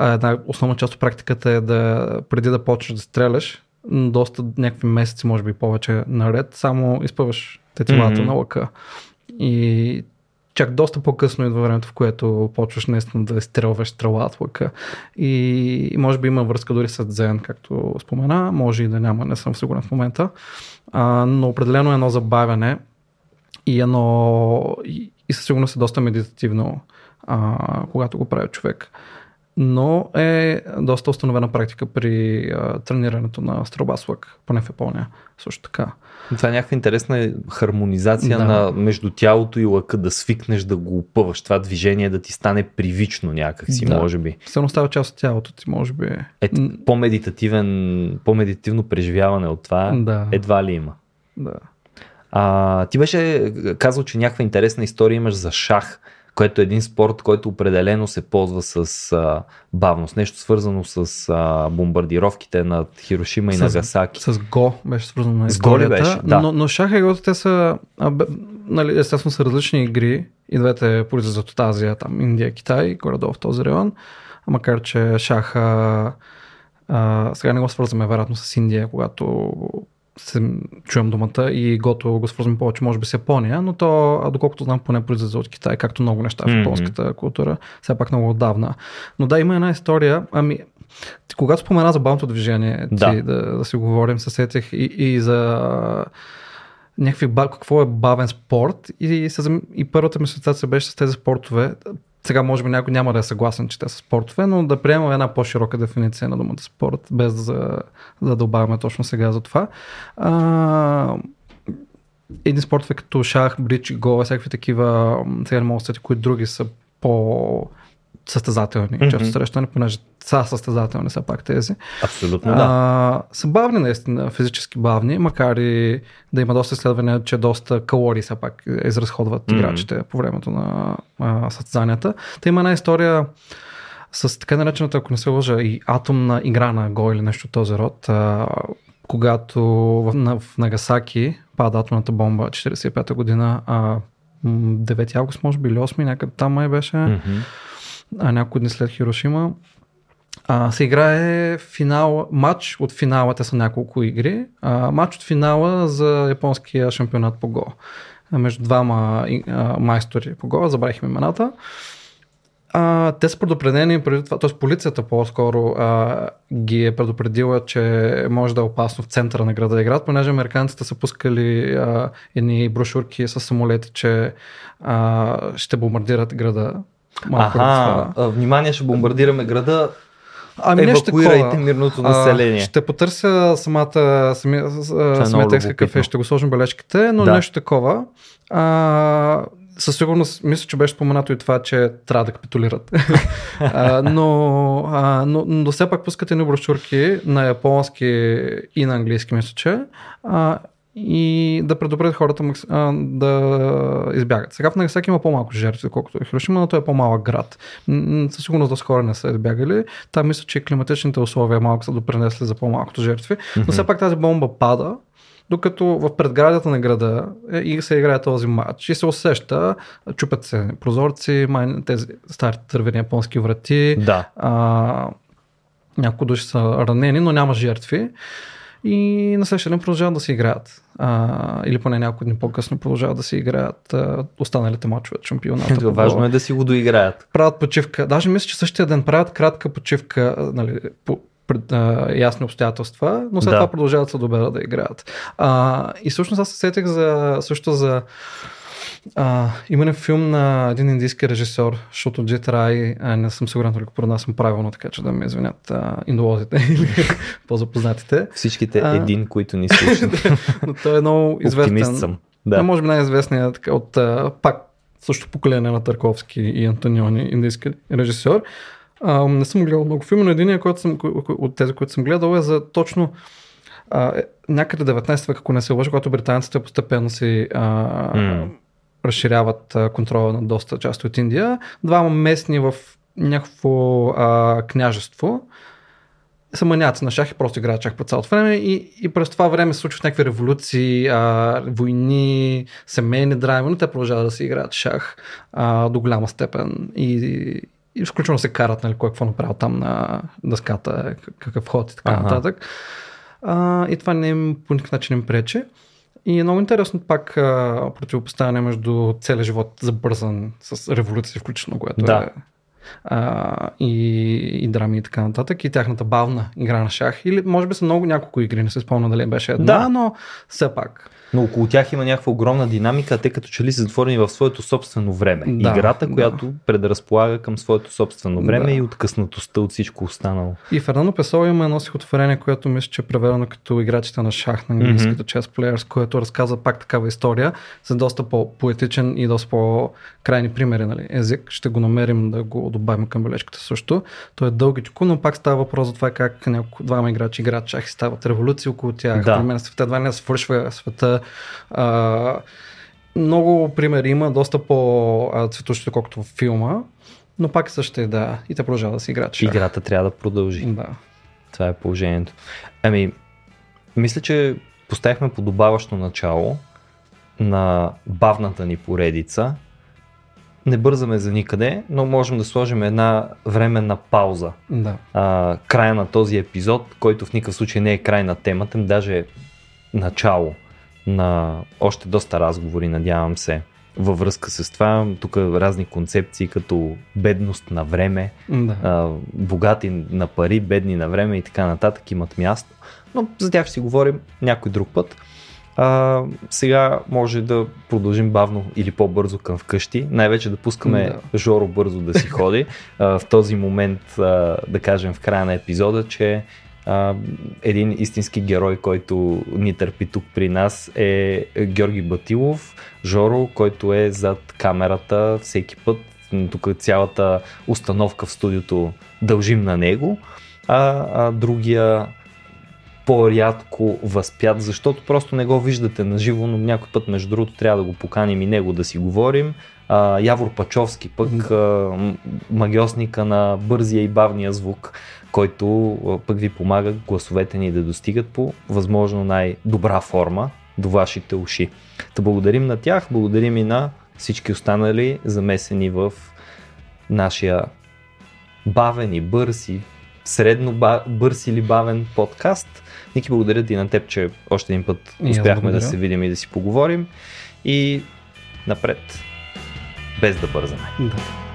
една основна част от практиката е да преди да почнеш да стреляш, доста някакви месеци, може би повече наред, само изпъваш тетивата mm-hmm. на лъка. И чак доста по-късно идва времето, в което почваш наистина да изстрелваш стрела от лъка. И може би има връзка дори с дзен, както спомена, може и да няма, не съм сигурен в момента. А, но определено едно забавяне и едно и, и със сигурност е доста медитативно, а, когато го прави човек но е доста установена практика при а, тренирането на стрелба с лък, поне в Япония също така. Това е някаква интересна хармонизация да. на, между тялото и лъка, да свикнеш да го опъваш, това движение да ти стане привично някакси, да. може би. Все става част от тялото ти, може би. Е, по-медитативен, по-медитативно преживяване от това да. едва ли има. Да. А, ти беше казал, че някаква интересна история имаш за шах, което е един спорт, който определено се ползва с а, бавност. Нещо свързано с а, бомбардировките над Хирошима и С- Нагасаки. С Го беше свързано на С Го ли беше? Да. Но, но шах и Го, те са, а, бе, нали, естествено са различни игри. И двете произлизат от Азия, там Индия, Китай, горе-долу в този район. Макар, че шаха а, сега не го свързваме вероятно с Индия, когато се чуем думата и гото го свързваме повече, може би с Япония, но то, доколкото знам, поне произлезе от Китай, както много неща в японската култура, все пак много отдавна. Но да, има една история, ами, ти, когато спомена за бавното движение, ти, Да. да. да, си говорим, се сетих и, и за някакви, какво е бавен спорт и, зам- и първата ми асоциация беше с тези спортове. Сега може би някой няма да е съгласен, че те са спортове, но да приемем една по-широка дефиниция на думата спорт, без да, да добавяме точно сега за това. А, един спортове като шах, бридж, гол, всякакви такива, сега не мога да се сетя кои други са по състезателни, Мгм. често срещани, понеже са състезателни са пак тези. Абсолютно да. А, са бавни наистина, физически бавни, макар и да има доста изследвания, че доста калории все пак изразходват Мгм. играчите по времето на а, състезанията. Та има една история с така наречената, ако не се лъжа, и атомна игра на Го или нещо от този род, а, когато в, на, в Нагасаки пада атомната бомба 45-та година, а, м, 9 август може би или 8 някъде там май беше Мгм. А няколко дни след Хирошима. А, се играе финал, матч от финала, те са няколко игри, а, матч от финала за японския шампионат по Го. А, Между двама а, майстори по Го, забравих им имената. А, те са предупредени преди това, т.е. полицията по-скоро а, ги е предупредила, че може да е опасно в центъра на града да играят, понеже американците са пускали а, едни брошурки с самолети, че а, ще бомбардират града. Малко Аха, това. а, внимание, ще бомбардираме града. Ами Евакуирайте мирното А, население. ще потърся самата, самия, е самия текст е, любопитно. ще го сложим бележките, но Да. нещо такова. А, със сигурност мисля, че беше споменато и това, че трябва да капитулират. а, но, а, но, но все пак пускате едни брошурки на японски и на английски, мисля, че. А, и да предупредят хората а, да избягат. Сега в Нагасаки има по-малко жертви, колкото в Хирошима, но той е по-малък град. Със сигурност доста хора не са избягали. Там мисля, че климатичните условия малко са допринесли за по-малкото жертви. Но все пак тази бомба пада, докато в предградията на града е, и се играе този матч и се усеща, чупят се прозорци, май, тези старите дървени японски врати, Да. а, някои души са ранени, но няма жертви. И на следващия ден продължават да се играят. А, или поне няколко дни по-късно продължават да се играят а, останалите мачове от шампионата. По важно е да си го доиграят. Правят почивка. Даже мисля, че същия ден правят кратка почивка, нали, по пред, а, ясни обстоятелства, но след Да. това продължават се добре да играят. А, и всъщност аз се сетих за, също за а, има един филм на един индийски режисьор, защото Джет Рай, а, не съм сигурен дали го пронасям правилно, така че да ме извинят а, индолозите или по-запознатите. Всичките А. един, които ни слушат. Но той е много известен. Оптимист съм. Да. Да. може би най-известният така, от а, пак също поколение на Тарковски и Антониони, индийски режисьор. А, не съм гледал много филми, но един, който съм, от тези, които съм гледал е за точно а, е, някъде 19 век, ако не се лъжа, когато британците постепенно си а, М. разширяват контрола на доста части от Индия. Двама местни в някакво а, княжество са маняци на шах и просто играят шах по цялото време и, и през това време се случват някакви революции, а, войни, семейни драми, но те продължават да си играят шах а, до голяма степен и, и включително се карат, нали, кой какво направил там на дъската, какъв ход и така Ага. нататък. А, и това не им по никакъв начин им пречи. И е много интересно пак а, противопоставяне между целия живот забързан с революция, включително, което Да. е а, и, и драми и така нататък, и тяхната бавна игра на шах. Или може би са много няколко игри, не се спомня дали беше една, Да. но все пак. Но около тях има някаква огромна динамика, а те като че ли са затворени в своето собствено време. Да, Играта, да. която предразполага към своето собствено време Да. и откъснатостта от всичко останало. И Фернандо Песо има едно стихотворение, което мисля, че е преведено като играчите на шах на английски, Мгм. като chess players, което разказва пак такава история за доста по-поетичен и доста по-крайни примери нали, език. Ще го намерим да го добавим към бележката също. То е дългичко, но пак става въпрос за това как няколко двама играчи играят шах и стават революции около тях. Да. Се света, едва не свършва света да... А, много примери има, доста по-цветущи, колкото в филма, но пак също е да, и те продължава да си играят. Играта трябва да продължи. Да. Това е положението. Ами, мисля, че поставихме подобаващо начало на бавната ни поредица. Не бързаме за никъде, но можем да сложим една временна пауза. Да. А, края на този епизод, който в никакъв случай не е край на темата, даже е начало на още доста разговори, надявам се, във връзка с това. Тук разни концепции като бедност на време, Да. а, богати на пари, бедни на време и така нататък имат място. Но за тях ще си говорим някой друг път. А, сега може да продължим бавно или по-бързо към вкъщи. Най-вече да пускаме Да. Жоро бързо да си ходи. А, в този момент, а, да кажем в края на епизода, че а, един истински герой, който ни търпи тук при нас е Георги Батилов, Жоро, който е зад камерата всеки път. Тук цялата установка в студиото дължим на него, а, а другия по-рядко възпят, защото просто не го виждате на живо, но някой път между другото трябва да го поканим и него да си говорим. А, Явор Пачовски пък, а, магиосника на бързия и бавния звук, който пък ви помага гласовете ни да достигат по възможно най-добра форма до вашите уши. Та благодарим на тях, благодарим и на всички останали замесени в нашия бавен и бърз и средно ба- бърз или бавен подкаст. Ники, благодаря ти на теб, че още един път успяхме да се видим и да си поговорим. И напред, без да бързаме. да.